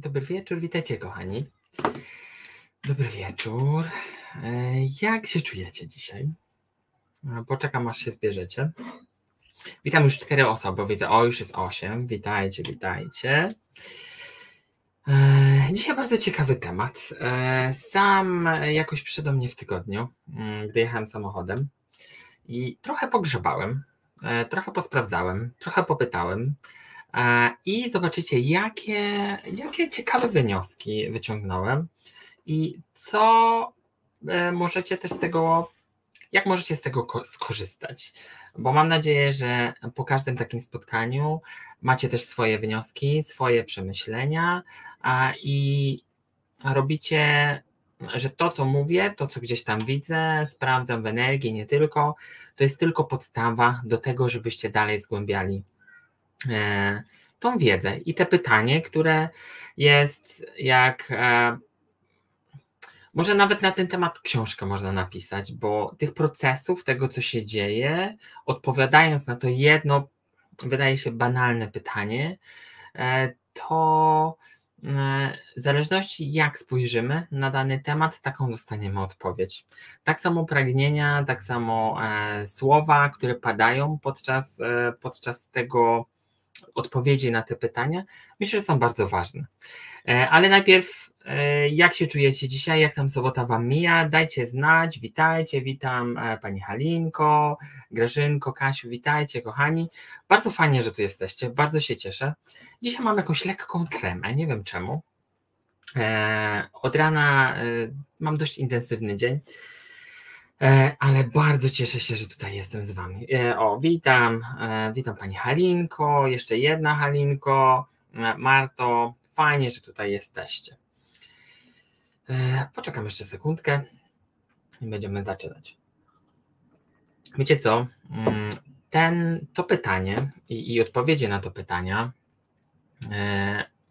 Dobry wieczór, witajcie kochani. Dobry wieczór. E, jak się czujecie dzisiaj? E, poczekam aż się zbierzecie. Witam już cztery osoby, widzę, o już jest osiem. Witajcie, witajcie. E, dzisiaj bardzo ciekawy temat. Sam jakoś przyszedł mnie w tygodniu, mm, gdy jechałem samochodem i trochę pogrzebałem, trochę posprawdzałem, trochę popytałem i zobaczycie, jakie, jakie ciekawe wnioski wyciągnąłem i co e, możecie też z tego, jak możecie z tego skorzystać. Bo mam nadzieję, że po każdym takim spotkaniu macie też swoje wnioski, swoje przemyślenia i robicie, że to, co mówię, to, co gdzieś tam widzę, sprawdzam w energii, nie tylko, to jest tylko podstawa do tego, żebyście dalej zgłębiali E, tą wiedzę i te pytanie, które jest jak. E, może nawet na ten temat książkę można napisać, bo tych procesów, tego co się dzieje, odpowiadając na to jedno, wydaje się banalne pytanie, e, to w zależności jak spojrzymy na dany temat, taką dostaniemy odpowiedź. Tak samo pragnienia, tak samo słowa, które padają podczas, podczas tego odpowiedzi na te pytania, myślę, że są bardzo ważne. E, ale najpierw, e, jak się czujecie dzisiaj, jak tam sobota Wam mija? Dajcie znać, witajcie, witam e, Pani Halinko, Grażynko, Kasiu, witajcie kochani. Bardzo fajnie, że tu jesteście, bardzo się cieszę. Dzisiaj mam jakąś lekką tremę, nie wiem czemu. Od rana mam dość intensywny dzień. E, ale bardzo cieszę się, że tutaj jestem z Wami. E, o, witam, e, witam Pani Halinko, jeszcze jedna Halinko, Marto, fajnie, że tutaj jesteście. Poczekam jeszcze sekundkę i będziemy zaczynać. Wiecie co? Mm, ten, to pytanie i, i odpowiedzi na to pytania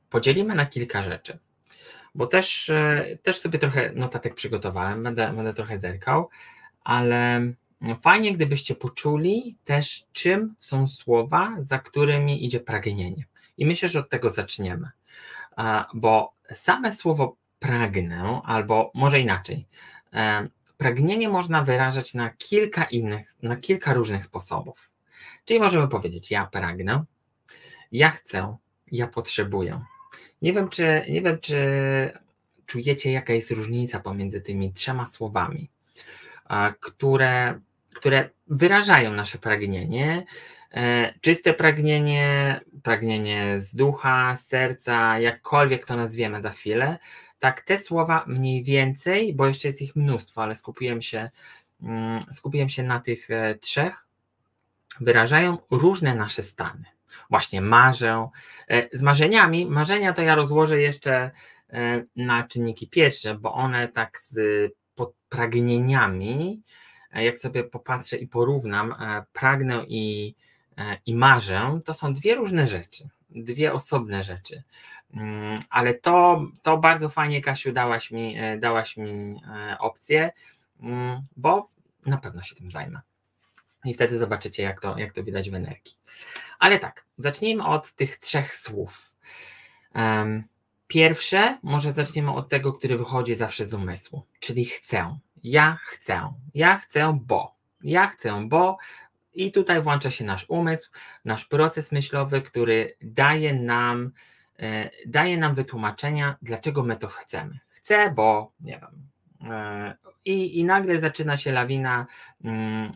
podzielimy na kilka rzeczy bo też, też sobie trochę notatek przygotowałem, będę, będę trochę zerkał, ale fajnie, gdybyście poczuli też, czym są słowa, za którymi idzie pragnienie. I myślę, że od tego zaczniemy, bo same słowo pragnę, albo może inaczej, e, pragnienie można wyrażać na kilka innych, na kilka różnych sposobów. Czyli możemy powiedzieć: Ja pragnę, ja chcę, ja potrzebuję. Nie wiem, czy, nie wiem, czy czujecie, jaka jest różnica pomiędzy tymi trzema słowami które, które wyrażają nasze pragnienie. E, czyste pragnienie, pragnienie z ducha, z serca, jakkolwiek to nazwiemy za chwilę. Tak, te słowa mniej więcej, bo jeszcze jest ich mnóstwo, ale skupiłem się, mm, skupiłem się na tych e, trzech, wyrażają różne nasze stany. Właśnie marzę. E, z marzeniami, marzenia to ja rozłożę jeszcze na czynniki pierwsze, bo one tak z pragnieniami, e, jak sobie popatrzę i porównam, e, pragnę i, e, i marzę, to są dwie różne rzeczy, dwie osobne rzeczy. Mm, ale to, to bardzo fajnie, Kasiu, dałaś mi, dałaś mi opcję, mm, bo na pewno się tym zajmę. I wtedy zobaczycie, jak to, jak to widać w energii. Ale tak, zacznijmy od tych trzech słów. Pierwsze, może zaczniemy od tego, który wychodzi zawsze z umysłu, czyli chcę. Ja chcę. Ja chcę, bo. Ja chcę, bo. I tutaj włącza się nasz umysł, nasz proces myślowy, który daje nam, e, daje nam wytłumaczenia, dlaczego my to chcemy. Chcę, bo nie wiem. E, I, i nagle zaczyna się lawina mm,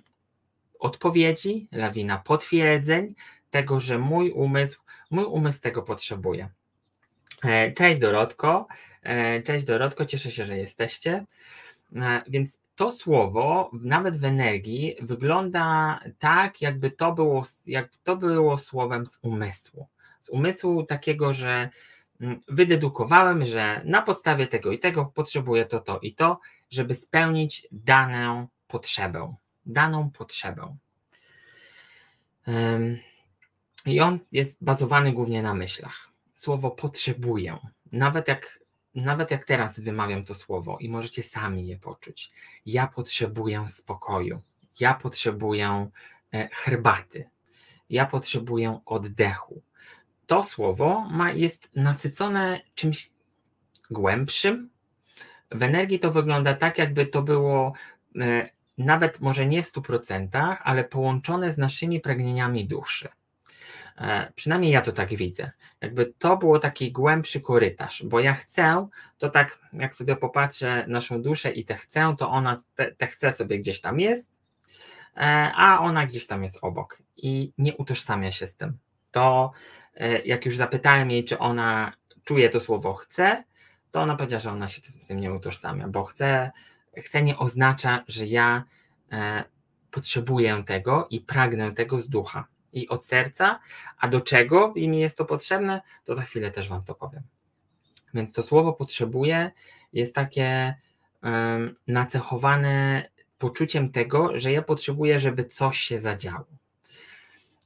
odpowiedzi, lawina potwierdzeń tego, że mój umysł, mój umysł tego potrzebuje. E, cześć Dorotko, e, cześć Dorotko, cieszę się, że jesteście. E, więc to słowo, nawet w energii, wygląda tak, jakby to było, jak to było słowem z umysłu. Z umysłu takiego, że mm, wydedukowałem, że na podstawie tego i tego potrzebuję to, to i to, żeby spełnić daną potrzebę. Daną potrzebę. I on jest bazowany głównie na myślach słowo potrzebuję. Nawet jak, nawet jak teraz wymawiam to słowo i możecie sami je poczuć. Ja potrzebuję spokoju. Ja potrzebuję e, herbaty. Ja potrzebuję oddechu. to słowo ma, jest nasycone czymś głębszym. W energii to wygląda tak, jakby to było e, nawet może nie w 100%, ale połączone z naszymi pragnieniami duszy. E, przynajmniej ja to tak widzę. Jakby to było taki głębszy korytarz, bo ja chcę, to tak jak sobie popatrzę naszą duszę i te chcę, to ona, te, te chcę sobie gdzieś tam jest, e, a ona gdzieś tam jest obok i nie utożsamia się z tym. To e, jak już zapytałem jej, czy ona czuje to słowo chce, to ona powiedziała, że ona się z tym nie utożsamia, bo chce, chce nie oznacza, że ja potrzebuję tego i pragnę tego z ducha i od serca, a do czego i mi jest to potrzebne, to za chwilę też Wam to powiem. Więc to słowo potrzebuje jest takie um, nacechowane poczuciem tego, że ja potrzebuję, żeby coś się zadziało.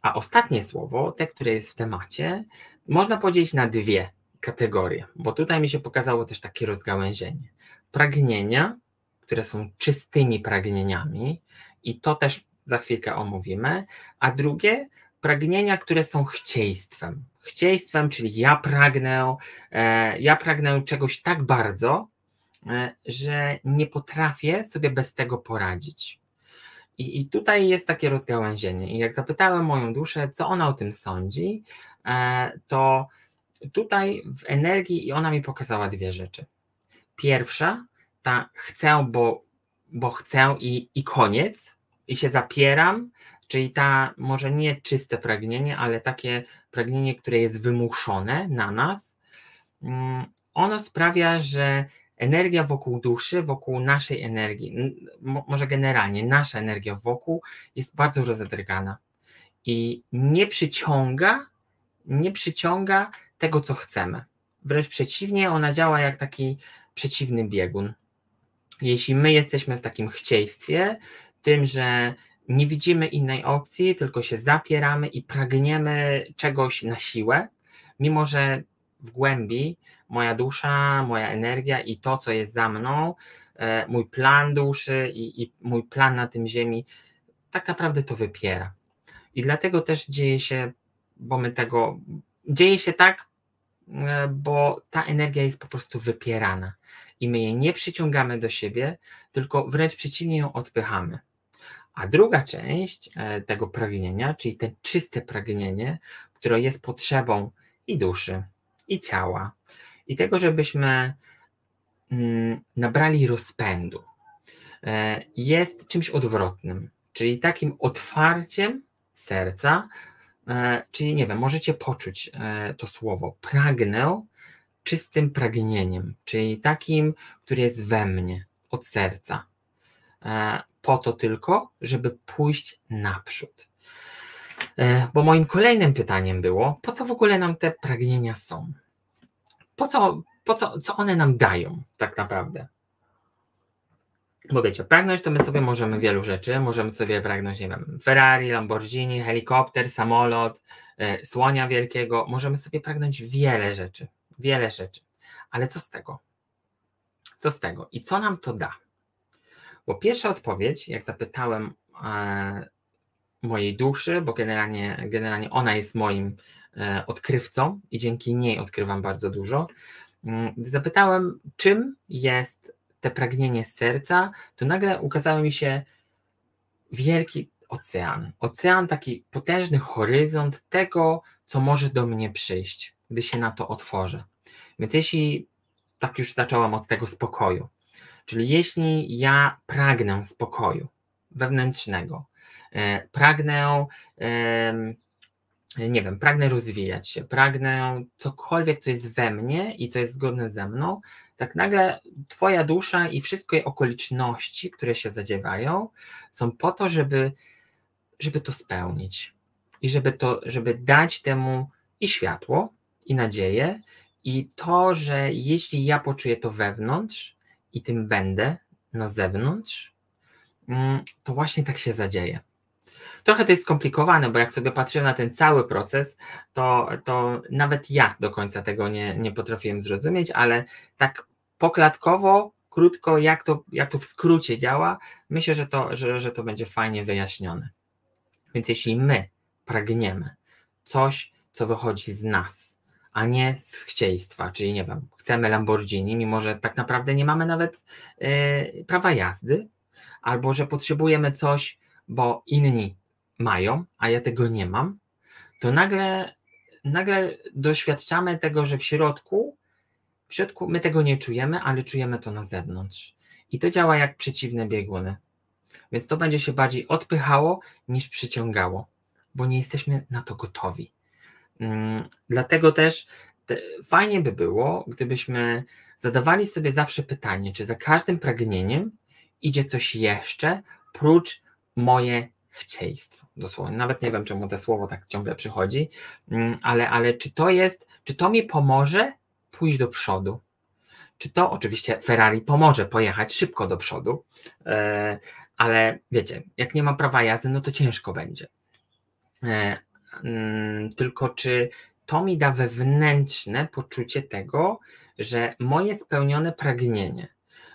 A ostatnie słowo, te, które jest w temacie, można podzielić na dwie kategorie, bo tutaj mi się pokazało też takie rozgałęzienie. Pragnienia, które są czystymi pragnieniami, i to też za chwilkę omówimy, a drugie pragnienia, które są chcieństwem. Chcieństwem, czyli ja pragnę, e, ja pragnę czegoś tak bardzo, e, że nie potrafię sobie bez tego poradzić. I, I tutaj jest takie rozgałęzienie. I jak zapytałem moją duszę, co ona o tym sądzi, e, to tutaj w energii i ona mi pokazała dwie rzeczy. Pierwsza, ta chcę, bo, bo chcę i, i koniec, i się zapieram, czyli ta może nie czyste pragnienie, ale takie pragnienie, które jest wymuszone na nas, mm, ono sprawia, że energia wokół duszy, wokół naszej energii, może generalnie nasza energia wokół jest bardzo rozedrgana i nie przyciąga, nie przyciąga tego, co chcemy. Wręcz przeciwnie, ona działa jak taki przeciwny biegun. Jeśli my jesteśmy w takim chcieństwie, tym, że nie widzimy innej opcji, tylko się zapieramy i pragniemy czegoś na siłę, mimo że w głębi moja dusza, moja energia i to, co jest za mną, e, mój plan duszy i, i mój plan na tym ziemi, tak naprawdę to wypiera. I dlatego też dzieje się, bo my tego, dzieje się tak, e, bo ta energia jest po prostu wypierana i my jej nie przyciągamy do siebie, tylko wręcz przeciwnie ją odpychamy. A druga część e, tego pragnienia, czyli te czyste pragnienie, które jest potrzebą i duszy, i ciała, i tego, żebyśmy mm, nabrali rozpędu, e, jest czymś odwrotnym, czyli takim otwarciem serca, e, czyli nie wiem, możecie poczuć to słowo pragnę czystym pragnieniem, czyli takim, który jest we mnie, od serca po to tylko, żeby pójść naprzód. E, bo moim kolejnym pytaniem było, po co w ogóle nam te pragnienia są? Po co, po co, co one nam dają tak naprawdę? Bo wiecie, pragnąć to my sobie możemy wielu rzeczy. Możemy sobie pragnąć, nie wiem, Ferrari, Lamborghini, helikopter, samolot, e, słonia wielkiego. Możemy sobie pragnąć wiele rzeczy. Wiele rzeczy. Ale co z tego? Co z tego? I co nam to da? Bo pierwsza odpowiedź, jak zapytałem e, mojej duszy, bo generalnie, generalnie ona jest moim e, odkrywcą i dzięki niej odkrywam bardzo dużo. Mm, gdy zapytałem, czym jest te pragnienie z serca, to nagle ukazało mi się wielki ocean. Ocean, taki potężny horyzont tego, co może do mnie przyjść, gdy się na to otworzę. Więc jeśli tak już zacząłem od tego spokoju, Czyli jeśli ja pragnę spokoju wewnętrznego, e, pragnę, nie wiem, pragnę rozwijać się, pragnę cokolwiek, co jest we mnie i co jest zgodne ze mną, tak nagle Twoja dusza i wszystkie okoliczności, które się zadziewają, są po to, żeby, żeby to spełnić i żeby, to, żeby dać temu i światło, i nadzieję, i to, że jeśli ja poczuję to wewnątrz, i tym będę na zewnątrz, mm, to właśnie tak się zadzieje. Trochę to jest skomplikowane, bo jak sobie patrzę na ten cały proces, to, to nawet ja do końca tego nie, nie potrafiłem zrozumieć, ale tak poklatkowo, krótko, jak to, jak to w skrócie działa, myślę, że to, że, że to będzie fajnie wyjaśnione. Więc jeśli my pragniemy coś, co wychodzi z nas, a nie z chcieństwa, czyli nie wiem, chcemy Lamborghini, mimo że tak naprawdę nie mamy nawet yy, prawa jazdy, albo że potrzebujemy coś, bo inni mają, a ja tego nie mam, to nagle, nagle doświadczamy tego, że w środku, w środku my tego nie czujemy, ale czujemy to na zewnątrz. I to działa jak przeciwne bieguny. Więc to będzie się bardziej odpychało niż przyciągało, bo nie jesteśmy na to gotowi. Mm, dlatego też te, fajnie by było, gdybyśmy zadawali sobie zawsze pytanie, czy za każdym pragnieniem idzie coś jeszcze, prócz moje chcieństwo. Dosłownie. Nawet nie wiem, czemu to słowo tak ciągle przychodzi, mm, ale, ale czy to jest, czy to mi pomoże pójść do przodu? Czy to oczywiście Ferrari pomoże pojechać szybko do przodu, e, ale wiecie, jak nie mam prawa jazdy, no to ciężko będzie. E, mm, tylko czy to mi da wewnętrzne poczucie tego, że moje spełnione pragnienie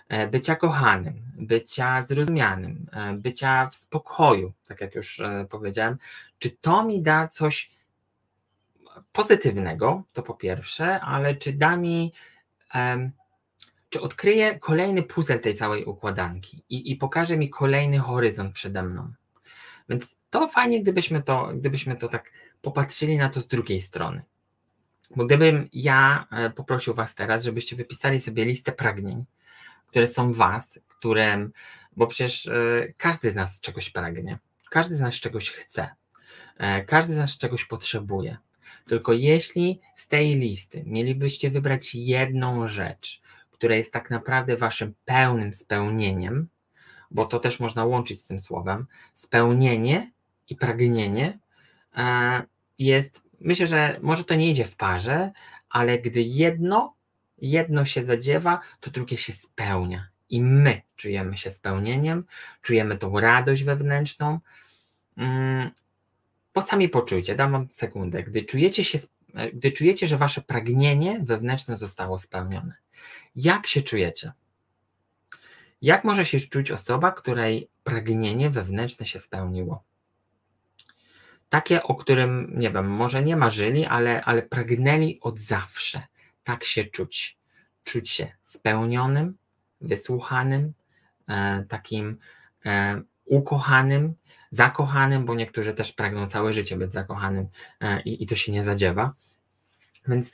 e, bycia kochanym, bycia zrozumianym, bycia w spokoju, tak jak już powiedziałem, czy to mi da coś pozytywnego, to po pierwsze, ale czy da mi czy odkryje kolejny puzzle tej całej układanki i, i pokaże mi kolejny horyzont przede mną. Więc to fajnie, gdybyśmy to, gdybyśmy to tak popatrzyli na to z drugiej strony. Bo gdybym ja e, poprosił Was teraz, żebyście wypisali sobie listę pragnień, które są Was, które, bo przecież e, każdy z nas czegoś pragnie, każdy z nas czegoś chce, e, każdy z nas czegoś potrzebuje. Tylko jeśli z tej listy mielibyście wybrać jedną rzecz, które jest tak naprawdę waszym pełnym spełnieniem, bo to też można łączyć z tym słowem, spełnienie i pragnienie e, jest, myślę, że może to nie idzie w parze, ale gdy jedno, jedno się zadziewa, to drugie się spełnia. I my czujemy się spełnieniem, czujemy tą radość wewnętrzną. Mm, bo sami poczujcie, dam wam sekundę, gdy czujecie się, gdy czujecie, że wasze pragnienie wewnętrzne zostało spełnione. Jak się czujecie? Jak może się czuć osoba, której pragnienie wewnętrzne się spełniło? Takie, o którym, nie wiem, może nie marzyli, ale, ale pragnęli od zawsze. Tak się czuć. Czuć się spełnionym, wysłuchanym, e, takim e, ukochanym, zakochanym, bo niektórzy też pragną całe życie być zakochanym e, i, i to się nie zadziewa. Więc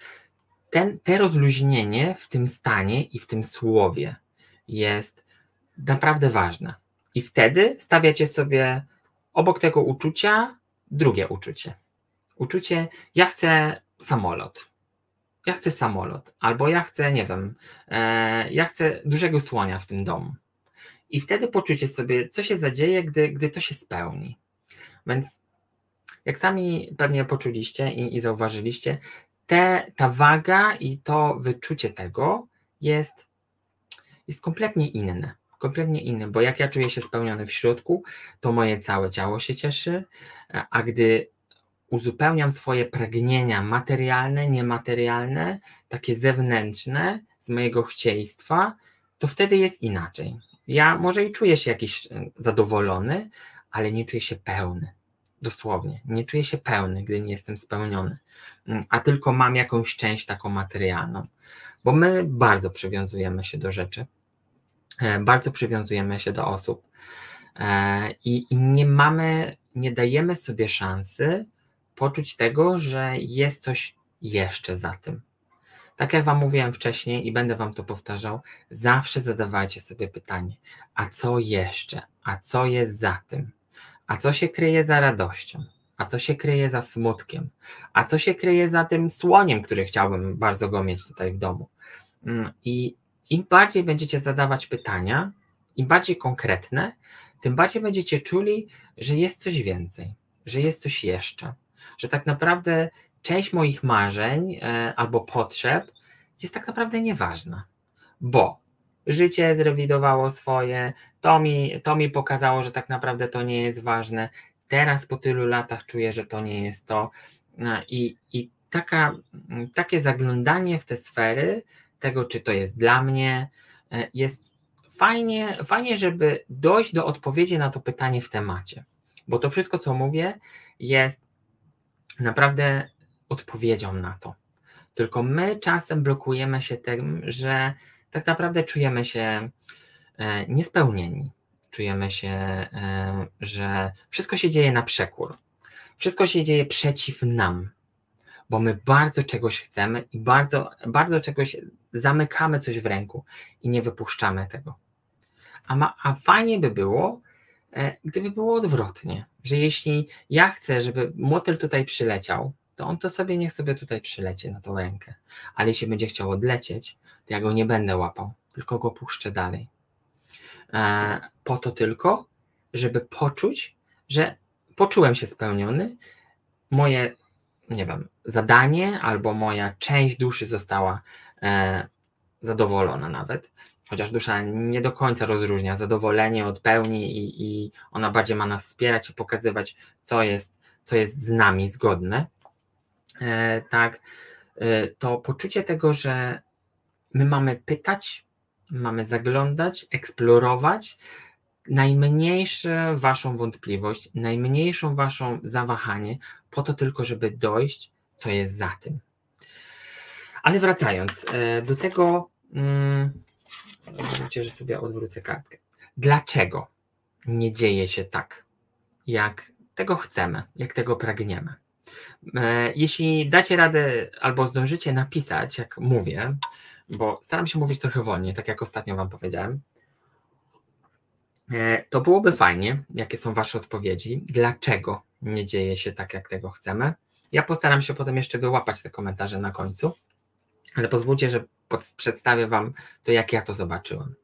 ten, te rozluźnienie w tym stanie i w tym słowie jest naprawdę ważne. I wtedy stawiacie sobie obok tego uczucia drugie uczucie. Uczucie, ja chcę samolot. Ja chcę samolot, albo ja chcę, nie wiem, e, ja chcę dużego słonia w tym domu. I wtedy poczucie sobie, co się zadzieje, gdy, gdy to się spełni. Więc jak sami pewnie poczuliście i, i zauważyliście, te, ta waga i to wyczucie tego jest, jest kompletnie inne. Kompletnie inne, bo jak ja czuję się spełniony w środku, to moje całe ciało się cieszy, a gdy uzupełniam swoje pragnienia materialne, niematerialne, takie zewnętrzne z mojego chcieństwa, to wtedy jest inaczej. Ja może i czuję się jakiś e, zadowolony, ale nie czuję się pełny. Dosłownie. Nie czuję się pełny, gdy nie jestem spełniony, mm, a tylko mam jakąś część taką materialną. Bo my bardzo przywiązujemy się do rzeczy, bardzo przywiązujemy się do osób e, i, i nie mamy, nie dajemy sobie szansy poczuć tego, że jest coś jeszcze za tym. Tak jak Wam mówiłem wcześniej i będę Wam to powtarzał, zawsze zadawajcie sobie pytanie, a co jeszcze? A co jest za tym? A co się kryje za radością? A co się kryje za smutkiem? A co się kryje za tym słoniem, który chciałbym bardzo go mieć tutaj w domu? Mm, I im bardziej będziecie zadawać pytania, im bardziej konkretne, tym bardziej będziecie czuli, że jest coś więcej, że jest coś jeszcze, że tak naprawdę część moich marzeń e, albo potrzeb jest tak naprawdę nieważna, bo życie zrewidowało swoje, to mi, to mi pokazało, że tak naprawdę to nie jest ważne. Teraz po tylu latach czuję, że to nie jest to. No I, i taka, takie zaglądanie w te sfery, tego, czy to jest dla mnie, e, jest fajnie, fajnie, żeby dojść do odpowiedzi na to pytanie w temacie. Bo to wszystko, co mówię, jest naprawdę odpowiedzią na to. Tylko my czasem blokujemy się tym, że tak naprawdę czujemy się e, niespełnieni. Czujemy się, e, że wszystko się dzieje na przekór. Wszystko się dzieje przeciw nam, bo my bardzo czegoś chcemy i bardzo, bardzo czegoś zamykamy coś w ręku i nie wypuszczamy tego. A, ma, a fajnie by było, e, gdyby było odwrotnie, że jeśli ja chcę, żeby motyl tutaj przyleciał, to on to sobie niech sobie tutaj przylecie na tą rękę. Ale jeśli będzie chciał odlecieć, to ja go nie będę łapał, tylko go puszczę dalej. E, po to tylko, żeby poczuć, że poczułem się spełniony, moje, nie wiem, zadanie albo moja część duszy została e, zadowolona nawet, chociaż dusza nie do końca rozróżnia. Zadowolenie od pełni i, i ona bardziej ma nas wspierać i pokazywać, co jest, co jest z nami zgodne, e, tak, e, to poczucie tego, że my mamy pytać, mamy zaglądać, eksplorować, najmniejszą waszą wątpliwość, najmniejszą waszą zawahanie, po to tylko, żeby dojść, co jest za tym. Ale wracając e, do tego, mm, że sobie odwrócę kartkę. Dlaczego nie dzieje się tak, jak tego chcemy, jak tego pragniemy? E, jeśli dacie radę albo zdążycie napisać, jak mówię, bo staram się mówić trochę wolniej, tak jak ostatnio Wam powiedziałem, e, to byłoby fajnie, jakie są Wasze odpowiedzi, dlaczego nie dzieje się tak, jak tego chcemy. Ja postaram się potem jeszcze wyłapać te komentarze na końcu, ale pozwólcie, że przedstawię Wam to, jak ja to zobaczyłem.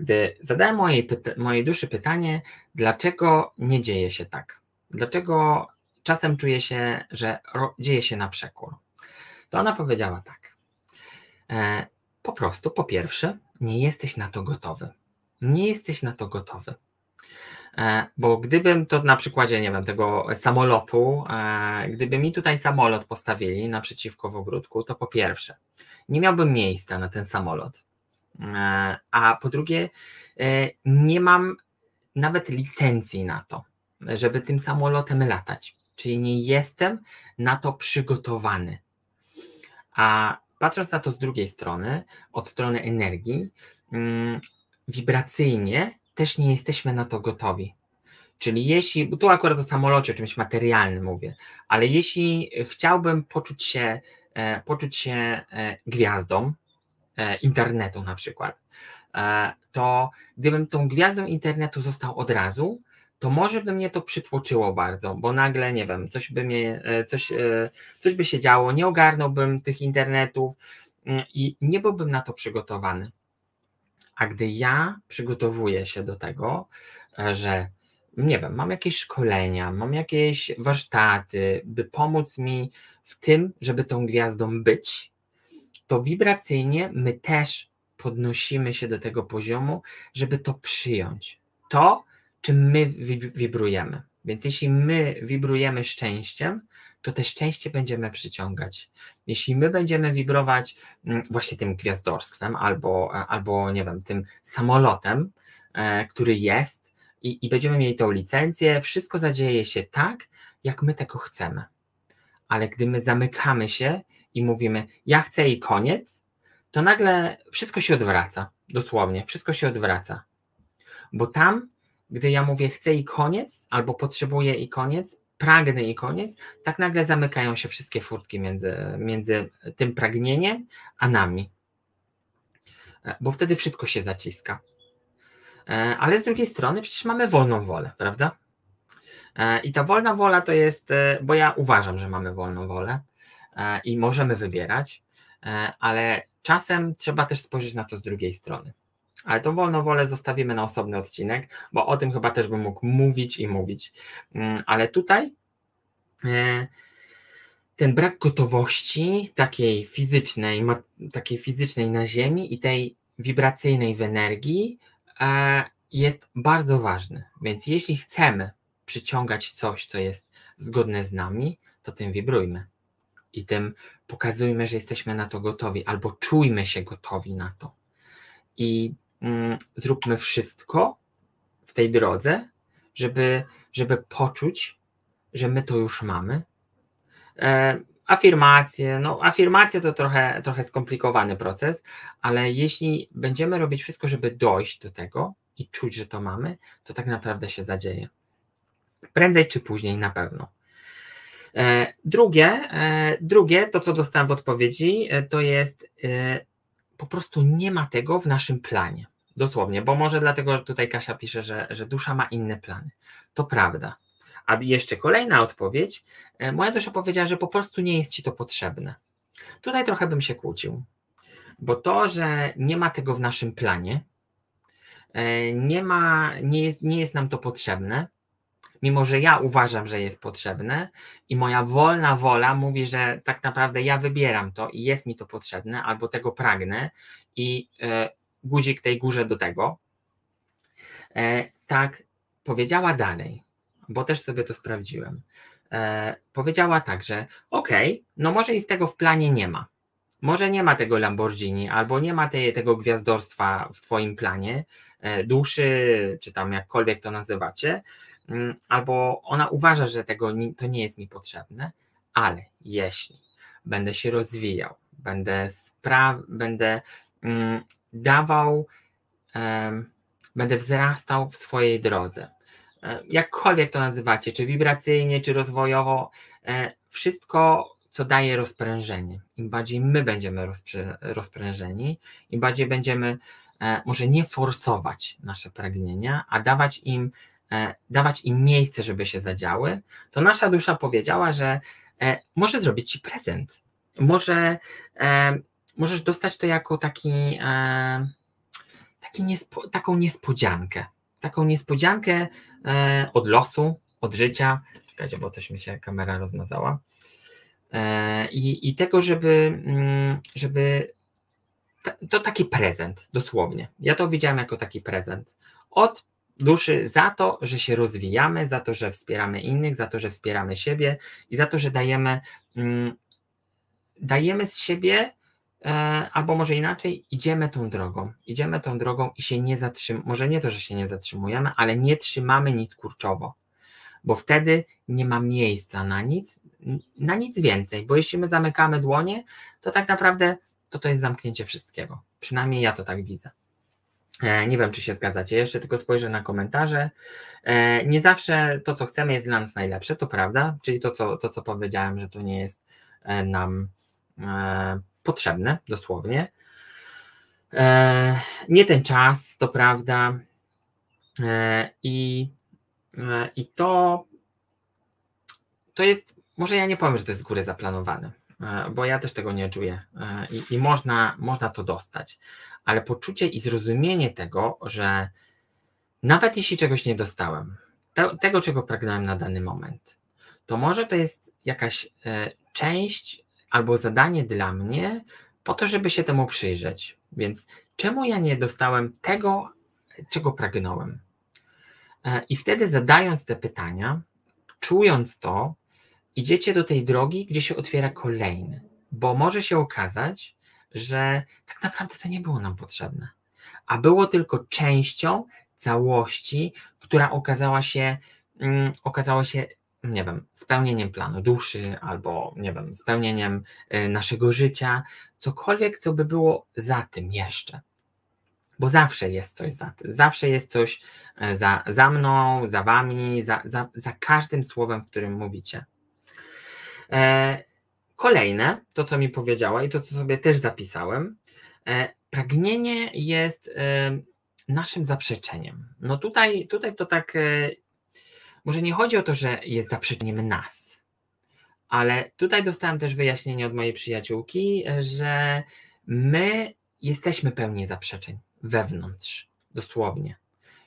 Gdy zadałem mojej, mojej duszy pytanie, dlaczego nie dzieje się tak? Dlaczego czasem czuję się, że dzieje się na przekór? To ona powiedziała tak. E, po prostu, po pierwsze, nie jesteś na to gotowy. Nie jesteś na to gotowy. E, bo gdybym to na przykładzie, nie wiem, tego samolotu, e, gdyby mi tutaj samolot postawili naprzeciwko w ogródku, to po pierwsze, nie miałbym miejsca na ten samolot. E, a po drugie, nie mam nawet licencji na to, żeby tym samolotem latać. Czyli nie jestem na to przygotowany. A patrząc na to z drugiej strony, od strony energii, mm, wibracyjnie też nie jesteśmy na to gotowi. Czyli jeśli, bo tu akurat o samolocie, o czymś materialnym mówię, ale jeśli chciałbym poczuć się, e, poczuć się e, gwiazdą e, internetu na przykład, to gdybym tą gwiazdą internetu został od razu, to może by mnie to przytłoczyło bardzo, bo nagle, nie wiem, coś by mnie, coś, coś by się działo, nie ogarnąłbym tych internetów mm, i nie byłbym na to przygotowany. A gdy ja przygotowuję się do tego, e, że nie wiem, mam jakieś szkolenia, mam jakieś warsztaty, by pomóc mi w tym, żeby tą gwiazdą być, to wibracyjnie my też podnosimy się do tego poziomu, żeby to przyjąć. To, czym my wibrujemy. Więc jeśli my wibrujemy szczęściem, to te szczęście będziemy przyciągać. Jeśli my będziemy wibrować mm, właśnie tym gwiazdorstwem albo, albo nie wiem, tym samolotem, e, który jest i, i będziemy mieli tą licencję, wszystko zadzieje się tak, jak my tego chcemy. Ale gdy my zamykamy się i mówimy, ja chcę i koniec, to nagle wszystko się odwraca. Dosłownie, wszystko się odwraca. Bo tam, gdy ja mówię chcę i koniec, albo potrzebuję i koniec, pragnę i koniec, tak nagle zamykają się wszystkie furtki między, między tym pragnieniem a nami. E, bo wtedy wszystko się zaciska. E, ale z drugiej strony przecież mamy wolną wolę, prawda? E, I ta wolna wola to jest, bo ja uważam, że mamy wolną wolę i możemy wybierać, ale czasem trzeba też spojrzeć na to z drugiej strony. Ale tą wolną wolę zostawimy na osobny odcinek, bo o tym chyba też bym mógł mówić i mówić. Mm, ale tutaj e, ten brak gotowości takiej fizycznej, takiej fizycznej na ziemi i tej wibracyjnej w energii e, jest bardzo ważny. Więc jeśli chcemy przyciągać coś, co jest zgodne z nami, to tym wibrujmy. I tym pokazujmy, że jesteśmy na to gotowi, albo czujmy się gotowi na to. I zróbmy wszystko w tej drodze, żeby, żeby poczuć, że my to już mamy. E, afirmacje. No, afirmacje to trochę, trochę skomplikowany proces, ale jeśli będziemy robić wszystko, żeby dojść do tego i czuć, że to mamy, to tak naprawdę się zadzieje. Prędzej czy później na pewno. E, drugie, e, drugie, to co dostałem w odpowiedzi, e, to jest po prostu nie ma tego w naszym planie. Dosłownie, bo może dlatego tutaj Kasia pisze, że, że dusza ma inne plany. To prawda. A jeszcze kolejna odpowiedź. Moja dusza powiedziała, że po prostu nie jest ci to potrzebne. Tutaj trochę bym się kłócił, bo to, że nie ma tego w naszym planie, nie, ma, nie, jest, nie jest nam to potrzebne, mimo że ja uważam, że jest potrzebne i moja wolna wola mówi, że tak naprawdę ja wybieram to i jest mi to potrzebne, albo tego pragnę i e, guzik tej górze do tego. E, tak powiedziała dalej, bo też sobie to sprawdziłem. E, powiedziała tak, że okej, okay, no może i tego w planie nie ma. Może nie ma tego Lamborghini, albo nie ma tego gwiazdorstwa w Twoim planie, e, duszy, czy tam jakkolwiek to nazywacie, albo ona uważa, że tego to nie jest mi potrzebne, ale jeśli będę się rozwijał, będę spra- będę mm, dawał, um, będę wzrastał w swojej drodze, e, jakkolwiek to nazywacie, czy wibracyjnie, czy rozwojowo, e, wszystko, co daje rozprężenie. Im bardziej my będziemy rozprę- rozprężeni, im bardziej będziemy e, może nie forsować nasze pragnienia, a dawać im dawać im miejsce, żeby się zadziały, to nasza dusza powiedziała, że e, może zrobić ci prezent. Może e, możesz dostać to jako taki, taki niespo, taką niespodziankę. Taką niespodziankę od losu, od życia. Czekajcie, bo coś mi się kamera rozmazała. I, i tego, żeby, mm, żeby to taki prezent, dosłownie. Ja to widziałem jako taki prezent od duszy za to, że się rozwijamy, za to, że wspieramy innych, za to, że wspieramy siebie i za to, że dajemy, mm, dajemy z siebie, e, albo może inaczej, idziemy tą drogą. Idziemy tą drogą i się nie zatrzymujemy. Może nie to, że się nie zatrzymujemy, ale nie trzymamy nic kurczowo, bo wtedy nie ma miejsca na nic, na nic więcej, bo jeśli my zamykamy dłonie, to tak naprawdę to to jest zamknięcie wszystkiego. Przynajmniej ja to tak widzę. E, nie wiem, czy się zgadzacie. Jeszcze tylko spojrzę na komentarze. E, nie zawsze to, co chcemy, jest dla nas najlepsze, to prawda. Czyli to, co, to, co powiedziałem, że to nie jest e, nam potrzebne, dosłownie. Nie ten czas, to prawda. I, i to, to jest, może ja nie powiem, że to jest z góry zaplanowane, bo ja też tego nie czuję i, i można, można to dostać ale poczucie i zrozumienie tego, że nawet jeśli czegoś nie dostałem, te, tego, czego pragnąłem na dany moment, to może to jest jakaś e, część albo zadanie dla mnie, po to, żeby się temu przyjrzeć. Więc czemu ja nie dostałem tego, czego pragnąłem? E, I wtedy zadając te pytania, czując to, idziecie do tej drogi, gdzie się otwiera kolejny, bo może się okazać, że tak naprawdę to nie było nam potrzebne, a było tylko częścią całości, która okazała się, um, okazała się, nie wiem, spełnieniem planu duszy albo, nie wiem, spełnieniem y, naszego życia, cokolwiek, co by było za tym jeszcze. Bo zawsze jest coś za tym, zawsze jest coś e, za, za mną, za wami, za, za, za każdym słowem, którym mówicie. E, Kolejne, to co mi powiedziała i to co sobie też zapisałem, e, pragnienie jest e, naszym zaprzeczeniem. No tutaj, tutaj to tak, e, może nie chodzi o to, że jest zaprzeczeniem nas, ale tutaj dostałem też wyjaśnienie od mojej przyjaciółki, że my jesteśmy pełni zaprzeczeń wewnątrz, dosłownie.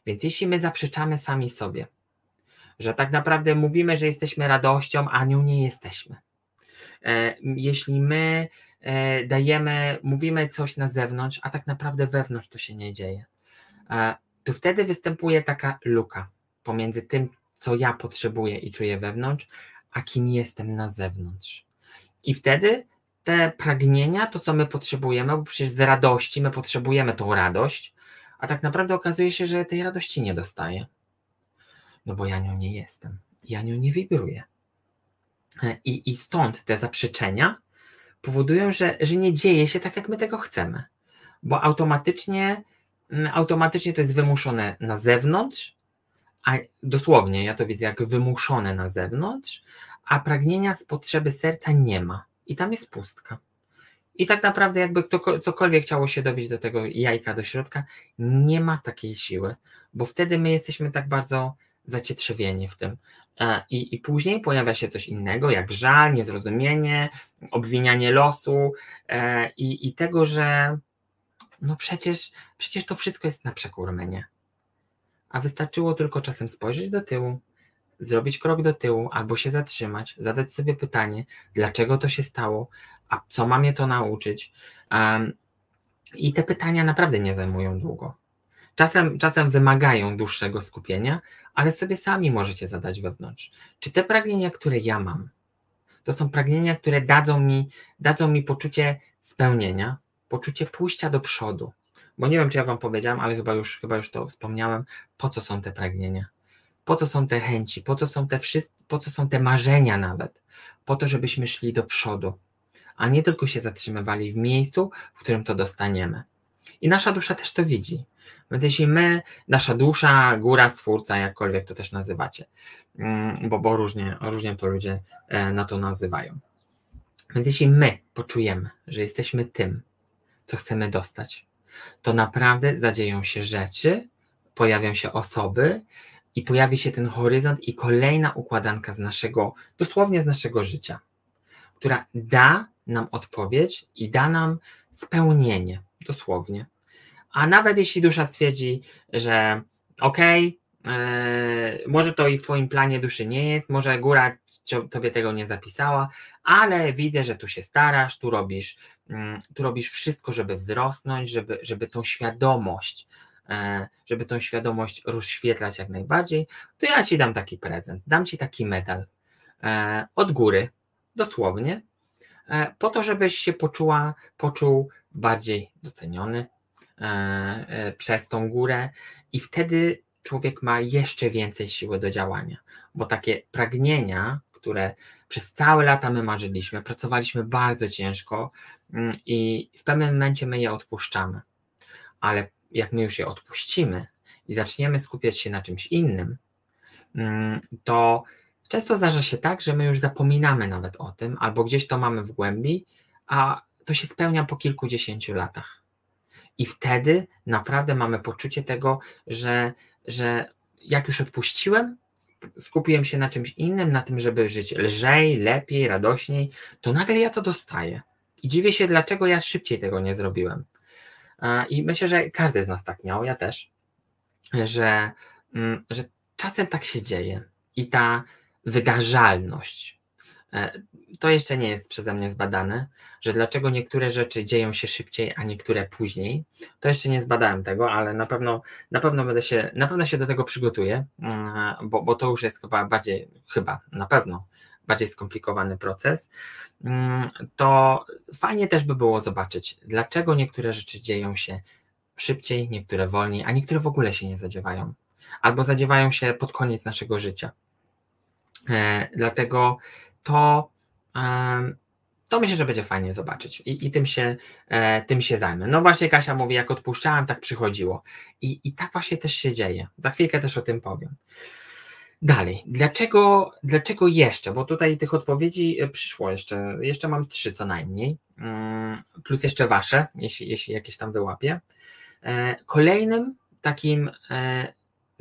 Więc jeśli my zaprzeczamy sami sobie, że tak naprawdę mówimy, że jesteśmy radością, a nią nie jesteśmy jeśli my e, dajemy, mówimy coś na zewnątrz, a tak naprawdę wewnątrz to się nie dzieje, e, to wtedy występuje taka luka pomiędzy tym, co ja potrzebuję i czuję wewnątrz, a kim jestem na zewnątrz. I wtedy te pragnienia, to co my potrzebujemy, bo przecież z radości my potrzebujemy tą radość, a tak naprawdę okazuje się, że tej radości nie dostaję. No bo ja nią nie jestem. Ja nią nie wibruję. E, I, I stąd te zaprzeczenia powodują, że, że nie dzieje się tak, jak my tego chcemy, bo automatycznie, mm, automatycznie to jest wymuszone na zewnątrz, a dosłownie ja to widzę jak wymuszone na zewnątrz, a pragnienia z potrzeby serca nie ma. I tam jest pustka. I tak naprawdę, jakby kto, cokolwiek chciało się dobić do tego jajka do środka, nie ma takiej siły, bo wtedy my jesteśmy tak bardzo zacietrzewieni w tym. E, I, I później pojawia się coś innego, jak żal, niezrozumienie, obwinianie losu e, i, i tego, że no przecież, przecież to wszystko jest na przekór mnie. A wystarczyło tylko czasem spojrzeć do tyłu, zrobić krok do tyłu, albo się zatrzymać, zadać sobie pytanie, dlaczego to się stało, a co ma mnie to nauczyć. Um, I te pytania naprawdę nie zajmują długo. Czasem, czasem wymagają dłuższego skupienia, ale sobie sami możecie zadać wewnątrz. Czy te pragnienia, które ja mam, to są pragnienia, które dadzą mi, dadzą mi poczucie spełnienia, poczucie pójścia do przodu. Bo nie wiem, czy ja Wam powiedziałam, ale chyba już, chyba już to wspomniałem, po co są te pragnienia, po co są te chęci, po co są te po co są te marzenia nawet, po to, żebyśmy szli do przodu, a nie tylko się zatrzymywali w miejscu, w którym to dostaniemy. I nasza dusza też to widzi. Więc jeśli my, nasza dusza, góra, stwórca, jakkolwiek to też nazywacie, mm, bo, bo różnie, różnie to ludzie e, na to nazywają. Więc jeśli my poczujemy, że jesteśmy tym, co chcemy dostać, to naprawdę zadzieją się rzeczy, pojawią się osoby i pojawi się ten horyzont i kolejna układanka z naszego, dosłownie z naszego życia, która da nam odpowiedź i da nam spełnienie, dosłownie. A nawet jeśli dusza stwierdzi, że okej, okay, yy, może to i w Twoim planie duszy nie jest, może góra Tobie tego nie zapisała, ale widzę, że tu się starasz, tu robisz, yy, tu robisz wszystko, żeby wzrosnąć, żeby, żeby tą świadomość, yy, żeby tą świadomość rozświetlać jak najbardziej, to ja Ci dam taki prezent, dam Ci taki medal e, od góry, dosłownie, e, po to, żebyś się poczuła, poczuł bardziej doceniony, E, e, przez tą górę i wtedy człowiek ma jeszcze więcej siły do działania, bo takie pragnienia, które przez całe lata my marzyliśmy, pracowaliśmy bardzo ciężko mm, i w pewnym momencie my je odpuszczamy. Ale jak my już je odpuścimy i zaczniemy skupiać się na czymś innym, mm, to często zdarza się tak, że my już zapominamy nawet o tym, albo gdzieś to mamy w głębi, a to się spełnia po kilkudziesięciu latach. I wtedy naprawdę mamy poczucie tego, że, że jak już odpuściłem, skupiłem się na czymś innym, na tym, żeby żyć lżej, lepiej, radośniej, to nagle ja to dostaję. I dziwię się, dlaczego ja szybciej tego nie zrobiłem. I myślę, że każdy z nas tak miał, ja też, że, mm, że czasem tak się dzieje. I ta wydarzalność, to jeszcze nie jest przeze mnie zbadane, że dlaczego niektóre rzeczy dzieją się szybciej, a niektóre później. To jeszcze nie zbadałem tego, ale na pewno, na pewno będę się, na pewno się do tego przygotuję, mm, bo, bo to już jest chyba bardziej, chyba na pewno bardziej skomplikowany proces. Mm, to fajnie też by było zobaczyć, dlaczego niektóre rzeczy dzieją się szybciej, niektóre wolniej, a niektóre w ogóle się nie zadziewają, albo zadziewają się pod koniec naszego życia. E, dlatego to, to myślę, że będzie fajnie zobaczyć i, i tym, się, e, tym się zajmę. No właśnie Kasia mówi, jak odpuszczałem, tak przychodziło. I, I tak właśnie też się dzieje. Za chwilkę też o tym powiem. Dalej, dlaczego, dlaczego jeszcze? Bo tutaj tych odpowiedzi e, przyszło jeszcze, jeszcze mam trzy co najmniej, mm, plus jeszcze wasze, jeśli, jeśli jakieś tam wyłapię. E, kolejnym takim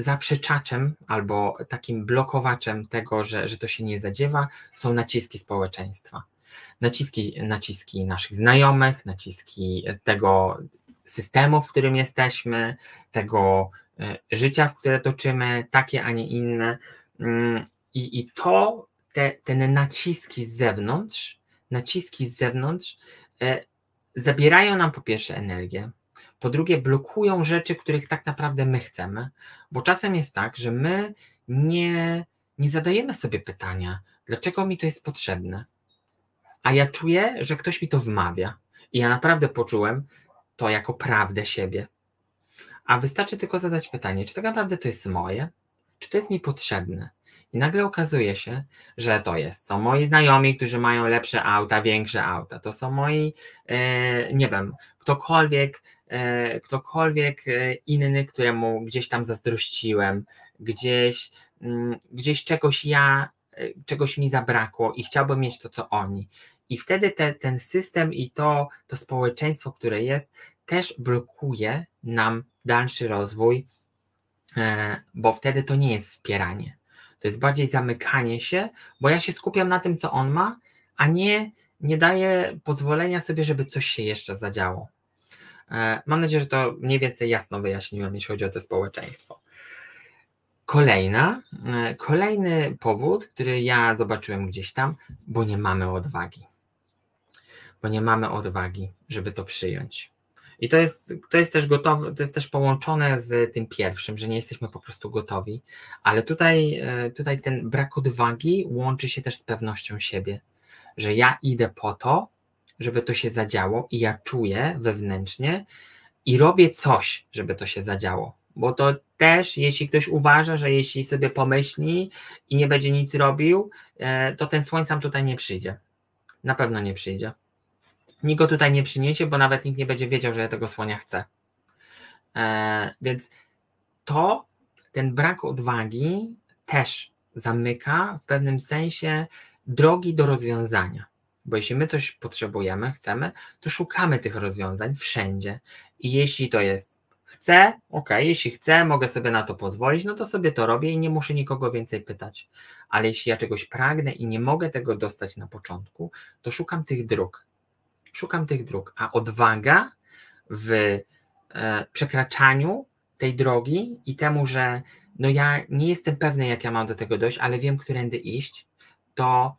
zaprzeczaczem albo takim blokowaczem tego, że, że to się nie zadziewa, są naciski społeczeństwa. Naciski, naciski naszych znajomych, naciski tego systemu, w którym jesteśmy, tego e, życia, w które toczymy, takie, a nie inne. Mm, I, i to, te, te naciski z zewnątrz, naciski z zewnątrz e, zabierają nam po pierwsze energię, po drugie, blokują rzeczy, których tak naprawdę my chcemy, bo czasem jest tak, że my nie, nie zadajemy sobie pytania, dlaczego mi to jest potrzebne. A ja czuję, że ktoś mi to wmawia. I ja naprawdę poczułem to jako prawdę siebie. A wystarczy tylko zadać pytanie, czy tak naprawdę to jest moje, czy to jest mi potrzebne. I nagle okazuje się, że to jest. Są moi znajomi, którzy mają lepsze auta, większe auta. To są moi, e, nie wiem, ktokolwiek, ktokolwiek e, inny, któremu gdzieś tam zazdrościłem, gdzieś, mm, gdzieś czegoś ja, czegoś mi zabrakło i chciałbym mieć to, co oni. I wtedy te, ten system i to, to społeczeństwo, które jest, też blokuje nam dalszy rozwój, bo wtedy to nie jest wspieranie to jest bardziej zamykanie się, bo ja się skupiam na tym, co on ma, a nie, nie daję pozwolenia sobie, żeby coś się jeszcze zadziało. E, mam nadzieję, że to mniej więcej jasno wyjaśniłem, jeśli chodzi o to społeczeństwo. Kolejna, e, kolejny powód, który ja zobaczyłem gdzieś tam, bo nie mamy odwagi. Bo nie mamy odwagi, żeby to przyjąć. I to jest, to jest też gotowe, to jest też połączone z tym pierwszym, że nie jesteśmy po prostu gotowi, ale tutaj, e, tutaj ten brak odwagi łączy się też z pewnością siebie, że ja idę po to, żeby to się zadziało i ja czuję wewnętrznie i robię coś, żeby to się zadziało. Bo to też, jeśli ktoś uważa, że jeśli sobie pomyśli i nie będzie nic robił, e, to ten słoń sam tutaj nie przyjdzie. Na pewno nie przyjdzie nikt go tutaj nie przyniesie, bo nawet nikt nie będzie wiedział, że ja tego słonia chcę. E, więc to, ten brak odwagi też zamyka w pewnym sensie drogi do rozwiązania. Bo jeśli my coś potrzebujemy, chcemy, to szukamy tych rozwiązań wszędzie. I jeśli to jest chcę, ok, jeśli chcę, mogę sobie na to pozwolić, no to sobie to robię i nie muszę nikogo więcej pytać. Ale jeśli ja czegoś pragnę i nie mogę tego dostać na początku, to szukam tych dróg. Szukam tych dróg, a odwaga w e, przekraczaniu tej drogi i temu, że no ja nie jestem pewny, jak ja mam do tego dojść, ale wiem, którędy iść, to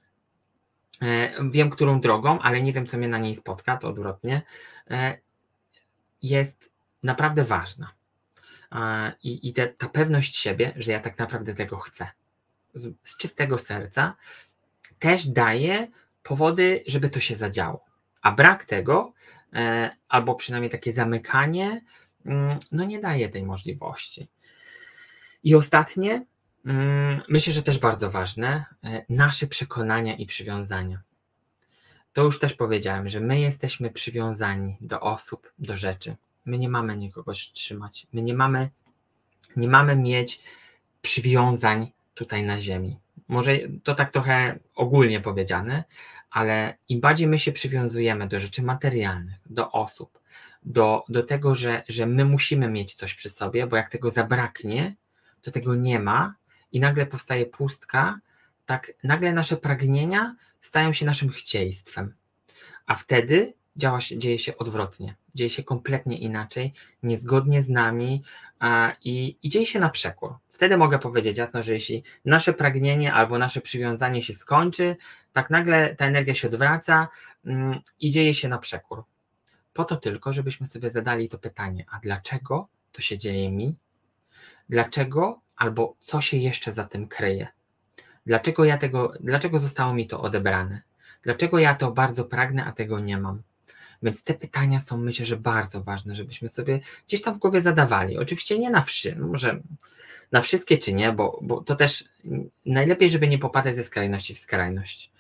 wiem, którą drogą, ale nie wiem, co mnie na niej spotka, to odwrotnie, e, jest naprawdę ważna. I, i te, ta pewność siebie, że ja tak naprawdę tego chcę, z, z czystego serca, też daje powody, żeby to się zadziało. A brak tego, e, albo przynajmniej takie zamykanie, mm, no nie daje tej możliwości. I ostatnie, myślę, że też bardzo ważne, e, nasze przekonania i przywiązania. To już też powiedziałem, że my jesteśmy przywiązani do osób, do rzeczy. My nie mamy nikogo trzymać. My nie mamy, nie mamy mieć przywiązań tutaj na ziemi. Może to tak trochę ogólnie powiedziane, ale im bardziej my się przywiązujemy do rzeczy materialnych, do osób, do, do tego, że, że my musimy mieć coś przy sobie, bo jak tego zabraknie, to tego nie ma i nagle powstaje pustka, tak nagle nasze pragnienia stają się naszym chcieństwem. A wtedy działa się, dzieje się odwrotnie, dzieje się kompletnie inaczej, niezgodnie z nami a, i, i dzieje się na przekór. Wtedy mogę powiedzieć jasno, że jeśli nasze pragnienie albo nasze przywiązanie się skończy, tak nagle ta energia się odwraca mm, i dzieje się na przekór. Po to tylko, żebyśmy sobie zadali to pytanie, a dlaczego to się dzieje mi? Dlaczego albo co się jeszcze za tym kryje? Dlaczego ja tego, dlaczego zostało mi to odebrane? Dlaczego ja to bardzo pragnę, a tego nie mam? Więc te pytania są myślę, że bardzo ważne, żebyśmy sobie gdzieś tam w głowie zadawali. Oczywiście nie na wszy, może na wszystkie czy nie, bo, bo to też najlepiej, żeby nie popadać ze skrajności w skrajność.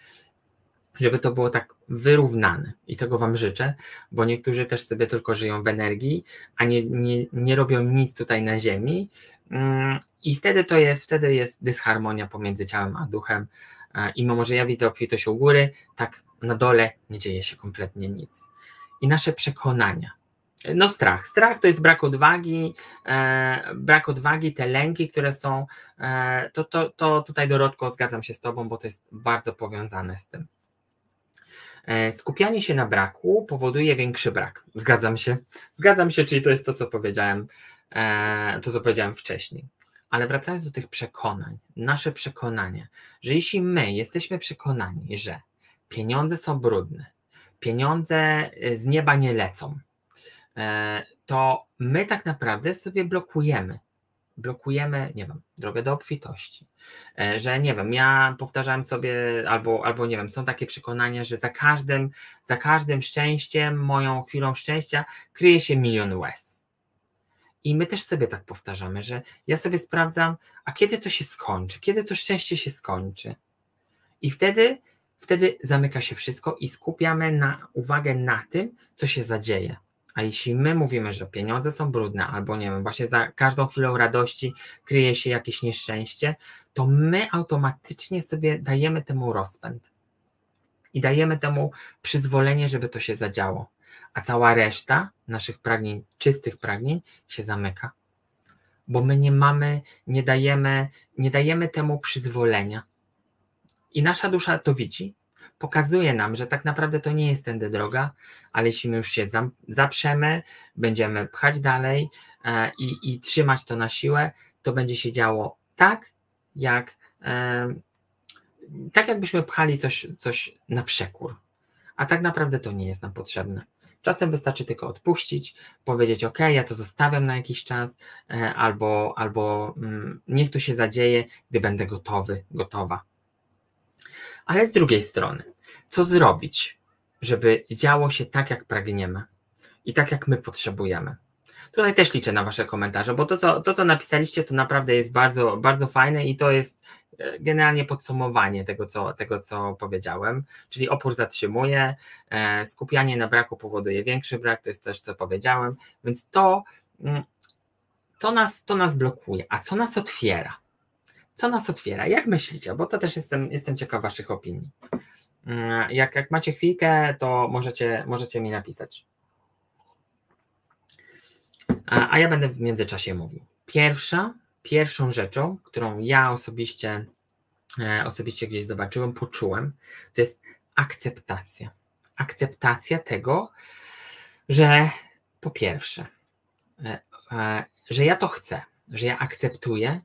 Żeby to było tak wyrównane i tego Wam życzę, bo niektórzy też sobie tylko żyją w energii, a nie, nie, nie robią nic tutaj na ziemi. Mm, I wtedy to jest, wtedy jest dysharmonia pomiędzy ciałem a duchem. I mimo, że ja widzę obfitość u góry, tak na dole nie dzieje się kompletnie nic i nasze przekonania. No strach. Strach to jest brak odwagi, e, brak odwagi, te lęki, które są, e, to, to, to tutaj Dorotko zgadzam się z Tobą, bo to jest bardzo powiązane z tym. E, skupianie się na braku powoduje większy brak. Zgadzam się. Zgadzam się, czyli to jest to, co powiedziałem, e, to, co powiedziałem wcześniej. Ale wracając do tych przekonań, nasze przekonania, że jeśli my jesteśmy przekonani, że pieniądze są brudne, pieniądze y, z nieba nie lecą, e, to my tak naprawdę sobie blokujemy. Blokujemy, nie wiem, drogę do obfitości. E, że nie wiem, ja powtarzałem sobie, albo, albo nie wiem, są takie przekonania, że za każdym, za każdym szczęściem, moją chwilą szczęścia kryje się milion łez. I my też sobie tak powtarzamy, że ja sobie sprawdzam, a kiedy to się skończy, kiedy to szczęście się skończy. I wtedy, wtedy zamyka się wszystko i skupiamy na uwagę na tym, co się zadzieje. A jeśli my mówimy, że pieniądze są brudne, albo nie wiem, właśnie za każdą chwilą radości kryje się jakieś nieszczęście, to my automatycznie sobie dajemy temu rozpęd i dajemy temu przyzwolenie, żeby to się zadziało. A cała reszta naszych pragnień, czystych pragnień się zamyka. Bo my nie mamy, nie dajemy, nie dajemy temu przyzwolenia. I nasza dusza to widzi, pokazuje nam, że tak naprawdę to nie jest tędy droga, ale jeśli my już się zaprzemy, będziemy pchać dalej e, i, i trzymać to na siłę, to będzie się działo tak, jak e, tak jakbyśmy pchali coś, coś na przekór. A tak naprawdę to nie jest nam potrzebne. Czasem wystarczy tylko odpuścić, powiedzieć: OK, ja to zostawiam na jakiś czas, e, albo, albo mm, niech to się zadzieje, gdy będę gotowy, gotowa. Ale z drugiej strony, co zrobić, żeby działo się tak, jak pragniemy i tak, jak my potrzebujemy? Tutaj też liczę na Wasze komentarze, bo to co, to, co napisaliście, to naprawdę jest bardzo, bardzo fajne i to jest e, generalnie podsumowanie tego co, tego, co powiedziałem. Czyli opór zatrzymuje, e, skupianie na braku powoduje większy brak, to jest też, co powiedziałem, więc to, mm, to, nas, to nas blokuje. A co nas otwiera? Co nas otwiera? Jak myślicie? Bo to też jestem, jestem ciekaw Waszych opinii. Mm, jak, jak macie chwilkę, to możecie, możecie mi napisać. A, ja będę w międzyczasie mówił. Pierwsza, pierwszą rzeczą, którą ja osobiście, e, osobiście gdzieś zobaczyłem, poczułem, to jest akceptacja. Akceptacja tego, że po pierwsze, e, e, że ja to chcę, że ja akceptuję,